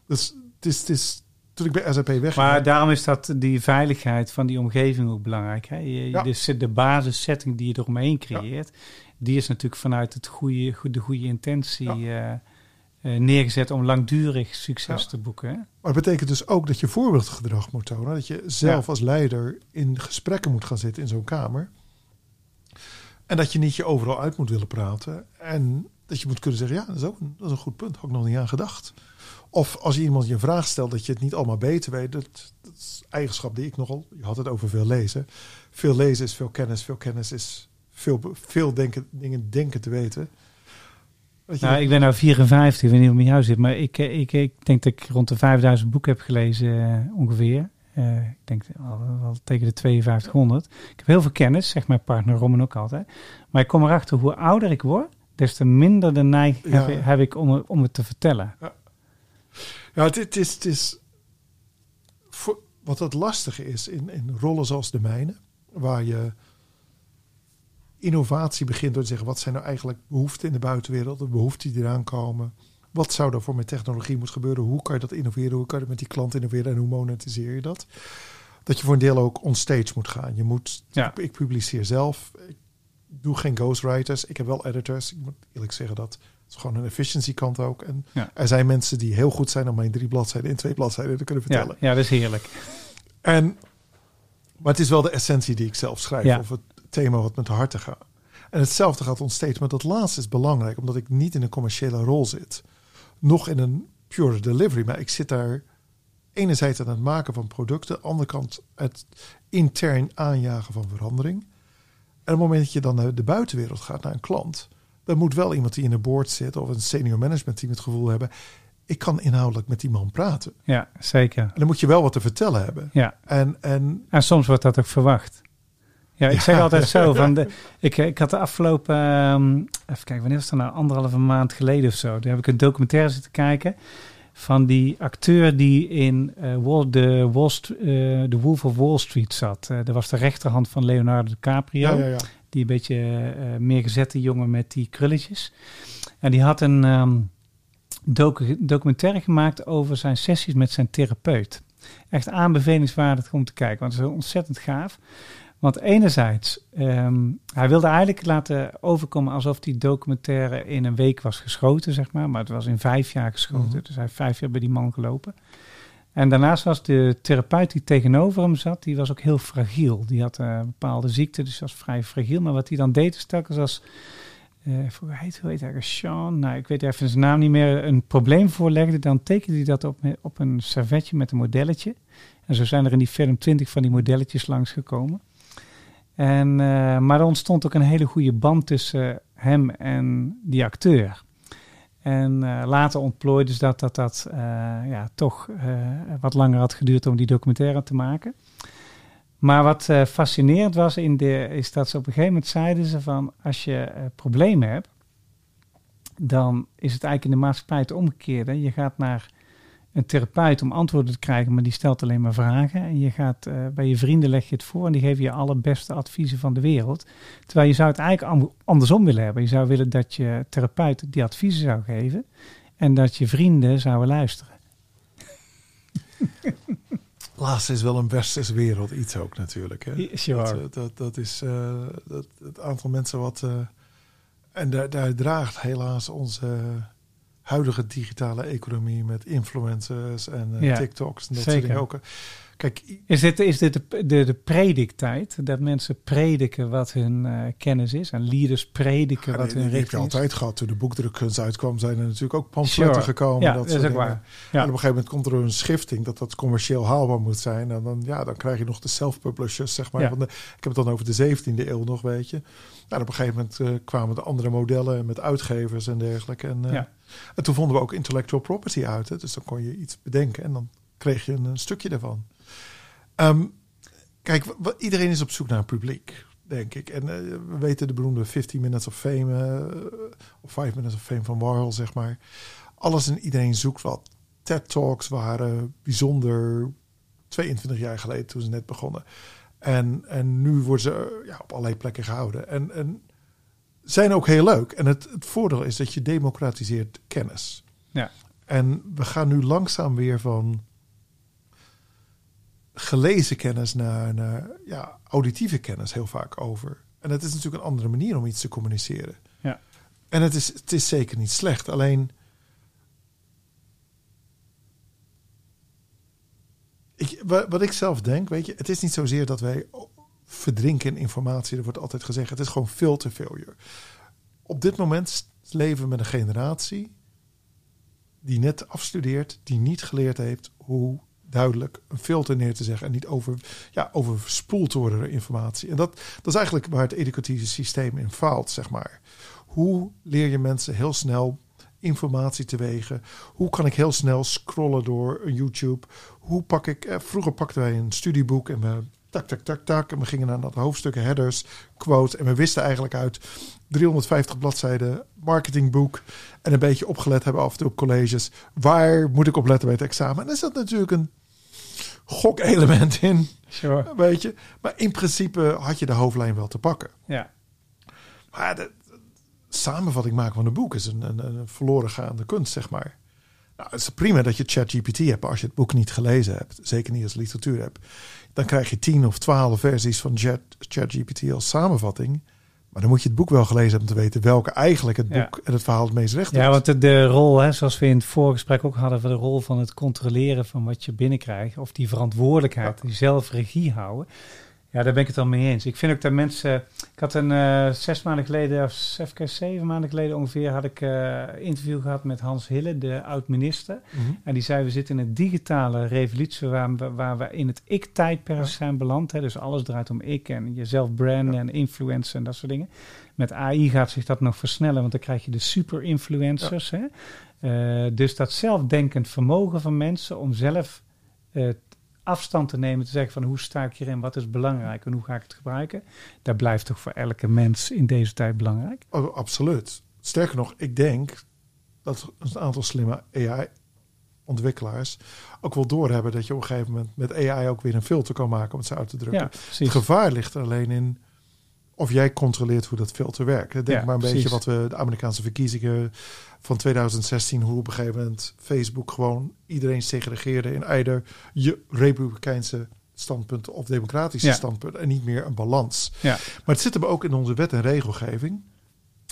Dus het is, het is toen ik bij SAP weg Maar daarom is dat die veiligheid van die omgeving ook belangrijk. Hè? Je, Ja. dus de basissetting die je eromheen creëert, die is natuurlijk vanuit het goede, goed- de goede intentie eh, eh, neergezet om langdurig succes te boeken. Hè? Maar het betekent dus ook dat je voorbeeldgedrag moet tonen. Dat je zelf als leider in gesprekken moet gaan zitten in zo'n kamer. En dat je niet je overal uit moet willen praten. En dat je moet kunnen zeggen, ja, dat is ook een, dat is een goed punt. Had ik nog niet aan gedacht. Of als je iemand je een vraag stelt dat je het niet allemaal beter weet. Dat, dat is eigenschap die ik nogal... Je had het over veel lezen. Veel lezen is veel kennis. Veel kennis is veel, veel denken, dingen denken te weten. Nou, ik ben nou 54, ik weet niet hoe het met jou zit, maar ik, eh, ik, ik denk dat ik rond de 5000 boeken heb gelezen eh, ongeveer. Eh, ik denk al, al tegen de 5200. Ik heb heel veel kennis, zegt mijn partner Robin ook altijd. Maar ik kom erachter, hoe ouder ik word, des te minder de neiging Ja. heb, ik om, het- om het te vertellen. Ja, het, het is, het is voor, wat het lastige is in, in rollen zoals de mijne, waar je innovatie begint door te zeggen: wat zijn nou eigenlijk behoeften in de buitenwereld, de behoeften die eraan komen. Wat zou er voor met technologie moeten gebeuren? Hoe kan je dat innoveren? Hoe kan je dat met die klant innoveren en hoe monetiseer je dat? Dat je voor een deel ook on stage moet gaan. Je moet, Ja. ik, ik publiceer zelf. Ik doe geen ghostwriters. Ik heb wel editors. Ik moet eerlijk zeggen dat het is gewoon een efficiency kant ook. En Ja. er zijn mensen die heel goed zijn om mijn drie bladzijden in twee bladzijden te kunnen vertellen. ja, dat is heerlijk. En, maar het is wel de essentie die ik zelf schrijf. Ja. Of het thema wat met de harten gaat. En hetzelfde gaat onstage. Maar dat laatste is belangrijk. Omdat ik niet in een commerciële rol zit. Nog in een pure delivery. Maar ik zit daar enerzijds aan het maken van producten. Aan de andere kant het intern aanjagen van verandering. En op het moment dat je dan naar de buitenwereld gaat, naar een klant. Dan moet wel iemand die in een board zit. Of een senior management team het gevoel hebben. Ik kan inhoudelijk met die man praten. Ja, zeker. En dan moet je wel wat te vertellen hebben. Ja. En, en En soms wordt dat ook verwacht. Ja, ik Ja. zeg altijd zo <laughs> van de, ik, ik had de afgelopen, ehm, even kijken, wanneer was dat nou? Anderhalve maand geleden of zo. Daar heb ik een documentaire zitten kijken van die acteur die in eh, Wall, de, Wall, eh, de Wolf of Wall Street zat. Eh, dat was de rechterhand van Leonardo DiCaprio. ja, ja, ja. Die een beetje meer gezette jongen met die krulletjes. En die had een docu- documentaire gemaakt over zijn sessies met zijn therapeut. Echt aanbevelingswaardig om te kijken, want het is ontzettend gaaf. Want enerzijds, ehm, hij wilde eigenlijk laten overkomen alsof die documentaire in een week was geschoten, zeg maar. Maar het was in vijf jaar geschoten, Mhm. dus hij heeft vijf jaar bij die man gelopen. En daarnaast was de therapeut die tegenover hem zat, die was ook heel fragiel. Die had eh, een bepaalde ziekte, dus was vrij fragiel. Maar wat hij dan deed, is telkens als, hoe heet, hoe heet hij, eigenlijk? Sean, nou ik weet even zijn naam niet meer, een probleem voorlegde, dan tekende hij dat op, op een servetje met een modelletje. En zo zijn er in die film twintig van die modelletjes langsgekomen. En, eh, maar er ontstond ook een hele goede band tussen hem en die acteur. En eh, later ontplooide dus dat dat, dat eh, ja, toch wat langer had geduurd om die documentaire te maken. Maar wat fascinerend was, in de, is dat ze op een gegeven moment zeiden ze van... als je problemen hebt, dan is het eigenlijk in de maatschappij het omgekeerde. Je gaat naar een therapeut om antwoorden te krijgen, maar die stelt alleen maar vragen. En je gaat eh, bij je vrienden leg je het voor en die geven je alle beste adviezen van de wereld. Terwijl je zou het eigenlijk andersom willen hebben. Je zou willen dat je therapeut die adviezen zou geven en dat je vrienden zouden luisteren. <laughs> Laatst is wel een westerse wereld iets ook natuurlijk. Hè? Sure. Dat, eh, dat, dat is eh, dat, het aantal mensen wat... en daar, daar draagt helaas onze huidige digitale economie met influencers en eh, Ja, TikToks en dat zeker. soort dingen ook. Kijk, i- Is dit, is dit de, de, de prediktijd? Dat mensen prediken wat hun eh, kennis is en leaders prediken wat hun die heb je richting altijd gehad. Toen de boekdrukkunst uitkwam, zijn er natuurlijk ook pamfletten Sure. gekomen. Ja, dat dat is ook waar. En Ja. op een gegeven moment komt er een schifting dat dat commercieel haalbaar moet zijn. En dan, ja, dan krijg je nog de self-publishers, zeg maar. Van de, ik heb het dan over de 17e eeuw nog, weet je. Nou, op een gegeven moment eh, kwamen de andere modellen met uitgevers en dergelijke. En, eh, Ja. En toen vonden we ook intellectual property uit. Hè? Dus dan kon je iets bedenken en dan kreeg je een, stukje daarvan. Ehm, kijk, iedereen is op zoek naar een publiek, denk ik. En eh, we weten de beroemde 15 Minutes of Fame, eh, of 5 Minutes of Fame van Warhol, zeg maar. Alles en iedereen zoekt wat. TED Talks waren bijzonder 22 jaar geleden toen ze net begonnen. En, en nu worden ze eh, ja, op allerlei plekken gehouden. En, en zijn ook heel leuk. En het, het voordeel is dat je democratiseert kennis. Ja. En we gaan nu langzaam weer van gelezen kennis naar, naar ja, auditieve kennis heel vaak over. En het is natuurlijk een andere manier om iets te communiceren. Ja. En het is, het is zeker niet slecht. Alleen. Ik, wa- wat ik zelf denk, weet je, het is niet zozeer dat wij verdrinken in informatie. Er wordt altijd gezegd, het is gewoon veel. joh. Op dit moment leven we met een generatie die net afstudeert, die niet geleerd heeft hoe duidelijk een filter neer te zeggen en niet over, ja, overspoeld te worden door informatie. En dat, dat is eigenlijk waar het educatieve systeem in faalt, zeg maar. Hoe leer je mensen heel snel informatie te wegen? Hoe kan ik heel snel scrollen door YouTube? Hoe pak ik, eh, vroeger pakten wij een studieboek en we tak, tak, tak, tak. En we gingen naar dat hoofdstukken, headers, quotes. En we wisten eigenlijk uit 350 bladzijden marketingboek. En een beetje opgelet hebben af en toe op colleges. Waar moet ik op letten bij het examen? En er zat natuurlijk een gokelement in, Sure. weet je. Maar in principe had je de hoofdlijn wel te pakken. Ja. Maar de, de samenvatting maken van een boek is een, een, een verloren gaande kunst, zeg maar. Nou, het is prima dat je ChatGPT hebt, als je het boek niet gelezen hebt, zeker niet als literatuur hebt, dan krijg je tien of twaalf versies van Chat, ChatGPT als samenvatting. Maar dan moet je het boek wel gelezen hebben om te weten welke eigenlijk het Ja. boek en het verhaal het meest recht Ja, doet. want de, de rol, hè, zoals we in het voorgesprek ook hadden, van de rol van het controleren van wat je binnenkrijgt, of die verantwoordelijkheid, die zelf regie houden. Ja, daar ben ik het al mee eens. Ik vind ook dat mensen. Ik had een eh, zes maanden geleden, of keer zeven maanden geleden ongeveer, had ik eh, een interview gehad met Hans Hille, de oud-minister. Mhm. En die zei: We zitten in een digitale revolutie waar we, waar we in het ik-tijdperk Ja. zijn beland. Hè. Dus alles draait om ik en jezelf branden Ja. en influencen en dat soort dingen. Met AI gaat zich dat nog versnellen, want dan krijg je de super-influencers. Hè. Eh, dus dat zelfdenkend vermogen van mensen om zelf eh, afstand te nemen, te zeggen van hoe sta ik hierin, wat is belangrijk en hoe ga ik het gebruiken. Dat blijft toch voor elke mens in deze tijd belangrijk. Oh, absoluut. Sterker nog, ik denk dat een aantal slimme AI-ontwikkelaars ook wel doorhebben dat je op een gegeven moment met AI ook weer een filter kan maken om het zo uit te drukken. Ja, Het gevaar ligt er alleen in of jij controleert hoe dat filter werkt. Denk Ja, maar een precies. beetje wat we de Amerikaanse verkiezingen van 2016, hoe op een gegeven moment Facebook gewoon iedereen segregeerde in eider je republikeinse standpunten of democratische Ja. standpunten en niet meer een balans. Ja. Maar het zit hem ook in onze wet en regelgeving.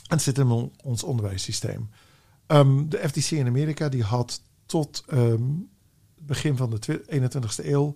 En het zit hem in ons onderwijssysteem. Ehm, de FTC in Amerika die had tot het begin van de twi- 21ste eeuw...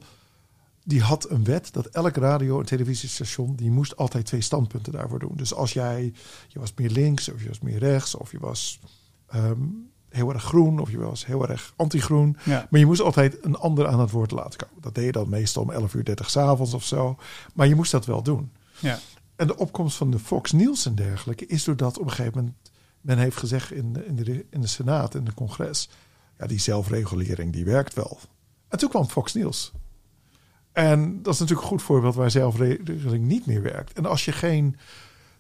die had een wet dat elk radio- en televisiestation... die moest altijd twee standpunten daarvoor doen. Dus als jij... je was meer links of je was meer rechts... of je was ehm, heel erg groen of je was heel erg anti-groen... Ja. maar je moest altijd een ander aan het woord laten komen. Dat deed je dan meestal om 11 uur 30 s'avonds of zo. Maar je moest dat wel doen. Ja. En de opkomst van de Fox News en dergelijke is doordat op een gegeven moment men heeft gezegd in de, in de, in de Senaat, in de congres, ja, die zelfregulering die werkt wel. En toen kwam Fox News. En dat is natuurlijk een goed voorbeeld waar zelfregulering niet meer werkt. En als je geen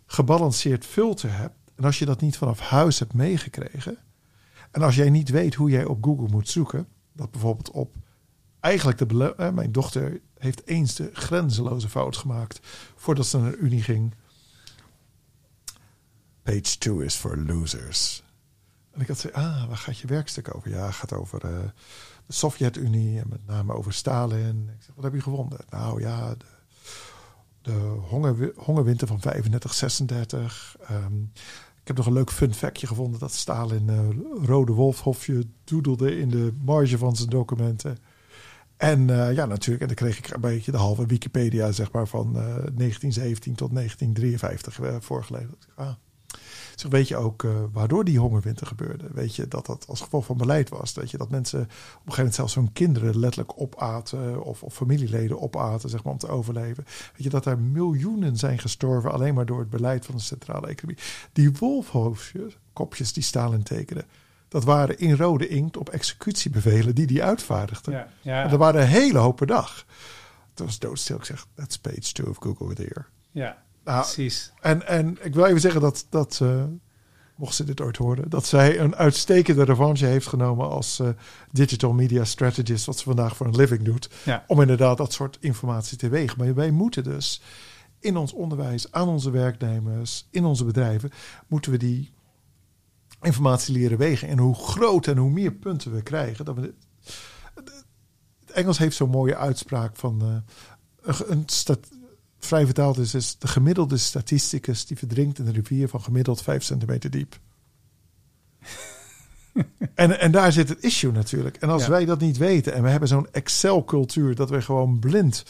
gebalanceerd filter hebt, en als je dat niet vanaf huis hebt meegekregen, en als jij niet weet hoe jij op Google moet zoeken, dat bijvoorbeeld op eigenlijk de eh, mijn dochter heeft eens de grenzeloze fout gemaakt voordat ze naar de Unie ging. Page 2 is for losers. En ik had gezegd, ah, waar gaat je werkstuk over? Ja, gaat over eh, de Sovjet-Unie en met name over Stalin. Ik zeg, wat heb je gevonden? Nou ja, de, de honger, hongerwinter van 35, 36. Ehm, ik heb nog een leuk fun factje gevonden dat Stalin eh, rode wolfhofje doedelde in de marge van zijn documenten. En eh, ja, natuurlijk, en dan kreeg ik een beetje de halve Wikipedia, zeg maar, van eh, 1917 tot 1953 eh, voorgelezen. Ah. Zeg, weet je ook eh, waardoor die hongerwinter gebeurde? Weet je dat dat als gevolg van beleid was? Weet je dat mensen op een gegeven moment zelfs hun kinderen letterlijk opaten of, of familieleden opaten, zeg maar, om te overleven? Weet je dat er miljoenen zijn gestorven alleen maar door het beleid van de centrale economie? Die wolfhoofdjes, kopjes die Stalin tekende, Dat waren in rode inkt op executiebevelen die die uitvaardigde. Ja, ja, En dat waren een hele hoop per dag. Het was doodstil. Ik zeg, that's page two of Google There. ja, Nou, precies. en, en ik wil even zeggen dat, dat eh, mocht ze dit ooit horen, dat zij een uitstekende revanche heeft genomen als eh, digital media strategist, wat ze vandaag voor een living doet, Ja. om inderdaad dat soort informatie te wegen. Maar wij moeten dus in ons onderwijs, aan onze werknemers, in onze bedrijven, moeten we die informatie leren wegen. En hoe groot en hoe meer punten we krijgen, dat we dit- het Engels heeft zo'n mooie uitspraak van eh, een, een stat, vrij vertaald is, is de gemiddelde statisticus die verdrinkt in een rivier van gemiddeld 5 centimeter diep. <laughs> en, en daar zit het issue natuurlijk. En als Ja. wij dat niet weten en we hebben zo'n Excel-cultuur dat we gewoon blind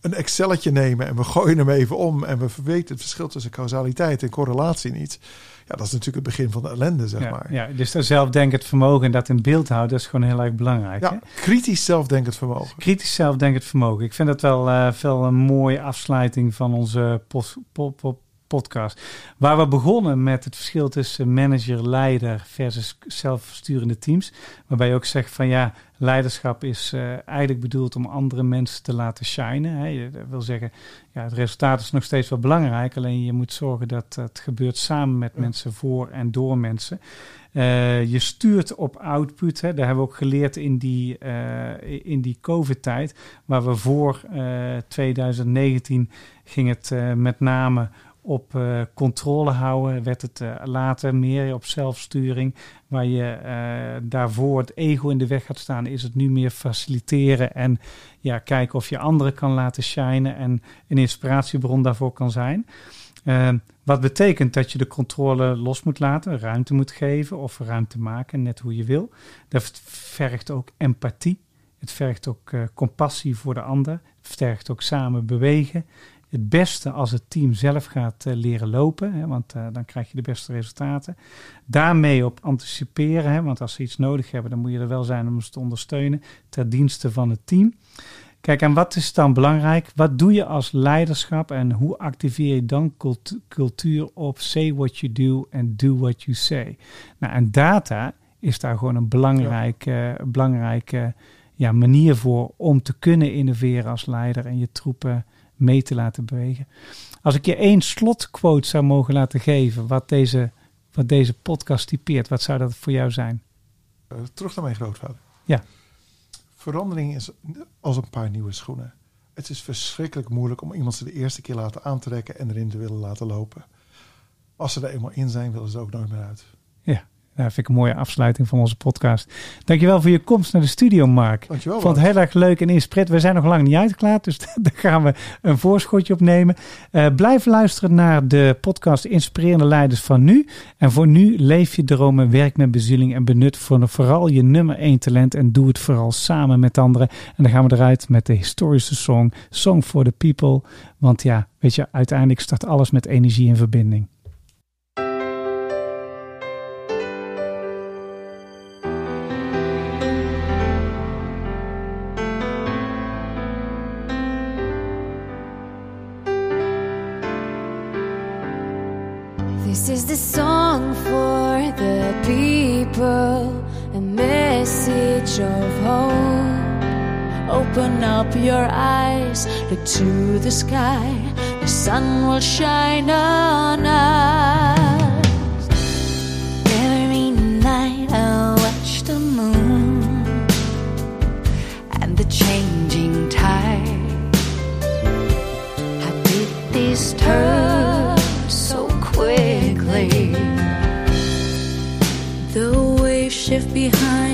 een Excelletje nemen en we gooien hem even om en we weten het verschil tussen causaliteit en correlatie niet. Ja, dat is natuurlijk het begin van de ellende, zeg ja, maar. ja, dus dat zelfdenkend vermogen en dat in beeld houden, dat is gewoon heel erg belangrijk. hè? Ja, kritisch zelfdenkend vermogen. Kritisch zelfdenkend vermogen. Ik vind dat wel, wel een mooie afsluiting van onze pos- po- po- podcast. Waar we begonnen met het verschil tussen manager, leider versus zelfsturende teams. Waarbij je ook zegt van ja, leiderschap is eh, eigenlijk bedoeld om andere mensen te laten shinen. Hè. Dat wil zeggen, ja, het resultaat is nog steeds wel belangrijk. Alleen je moet zorgen dat het gebeurt samen met Ja. mensen, voor en door mensen. Eh, je stuurt op output. Hè. Daar hebben we ook geleerd in die, eh, in die COVID-tijd. Waar we voor eh, 2019 ging het met name op eh, controle houden. Werd het eh, later meer op zelfsturing. Waar je eh, daarvoor het ego in de weg gaat staan, is het nu meer faciliteren. En ja, kijken of je anderen kan laten shinen. En een inspiratiebron daarvoor kan zijn. Eh, wat betekent dat je de controle los moet laten, ruimte moet geven of ruimte maken, net hoe je wil. Dat vergt ook empathie. Het vergt ook compassie voor de ander. Het vergt ook samen bewegen. Het beste als het team zelf gaat eh, leren lopen, hè, want eh, dan krijg je de beste resultaten. Daarmee op anticiperen, hè, want als ze iets nodig hebben, dan moet je er wel zijn om ze te ondersteunen ter dienste van het team. Kijk, en wat is dan belangrijk? Wat doe je als leiderschap en hoe activeer je dan cult- cultuur op say what you do and do what you say? Nou, en data is daar gewoon een belangrijke, belangrijke ja, manier voor om te kunnen innoveren als leider en je troepen mee te laten bewegen. Als ik je één slotquote zou mogen laten geven, wat deze, wat deze podcast typeert, wat zou dat voor jou zijn? Eh, terug naar mijn grootvader. Ja. Verandering is als een paar nieuwe schoenen. Het is verschrikkelijk moeilijk om iemand ze de eerste keer laten aantrekken en erin te willen laten lopen. Als ze er eenmaal in zijn, willen ze er ook nooit meer uit. Ja, vind ik een mooie afsluiting van onze podcast. Dankjewel voor je komst naar de studio, Mark. Dankjewel. Ik vond het heel erg leuk en inspirerend. We zijn nog lang niet uitgeklaard, dus <laughs> daar gaan we een voorschotje op nemen. Eh, blijf luisteren naar de podcast Inspirerende Leiders van Nu. En voor nu leef je dromen, werk met bezieling en benut voor vooral je nummer één talent. En doe het vooral samen met anderen. En dan gaan we eruit met de historische song, Song for the People. Want ja, weet je, uiteindelijk start alles met energie en verbinding. Message of hope. Open up your eyes, look to the sky, the sun will shine on us. Every night I watch the moon and the changing tide. How did this turn so quickly? The waves shift behind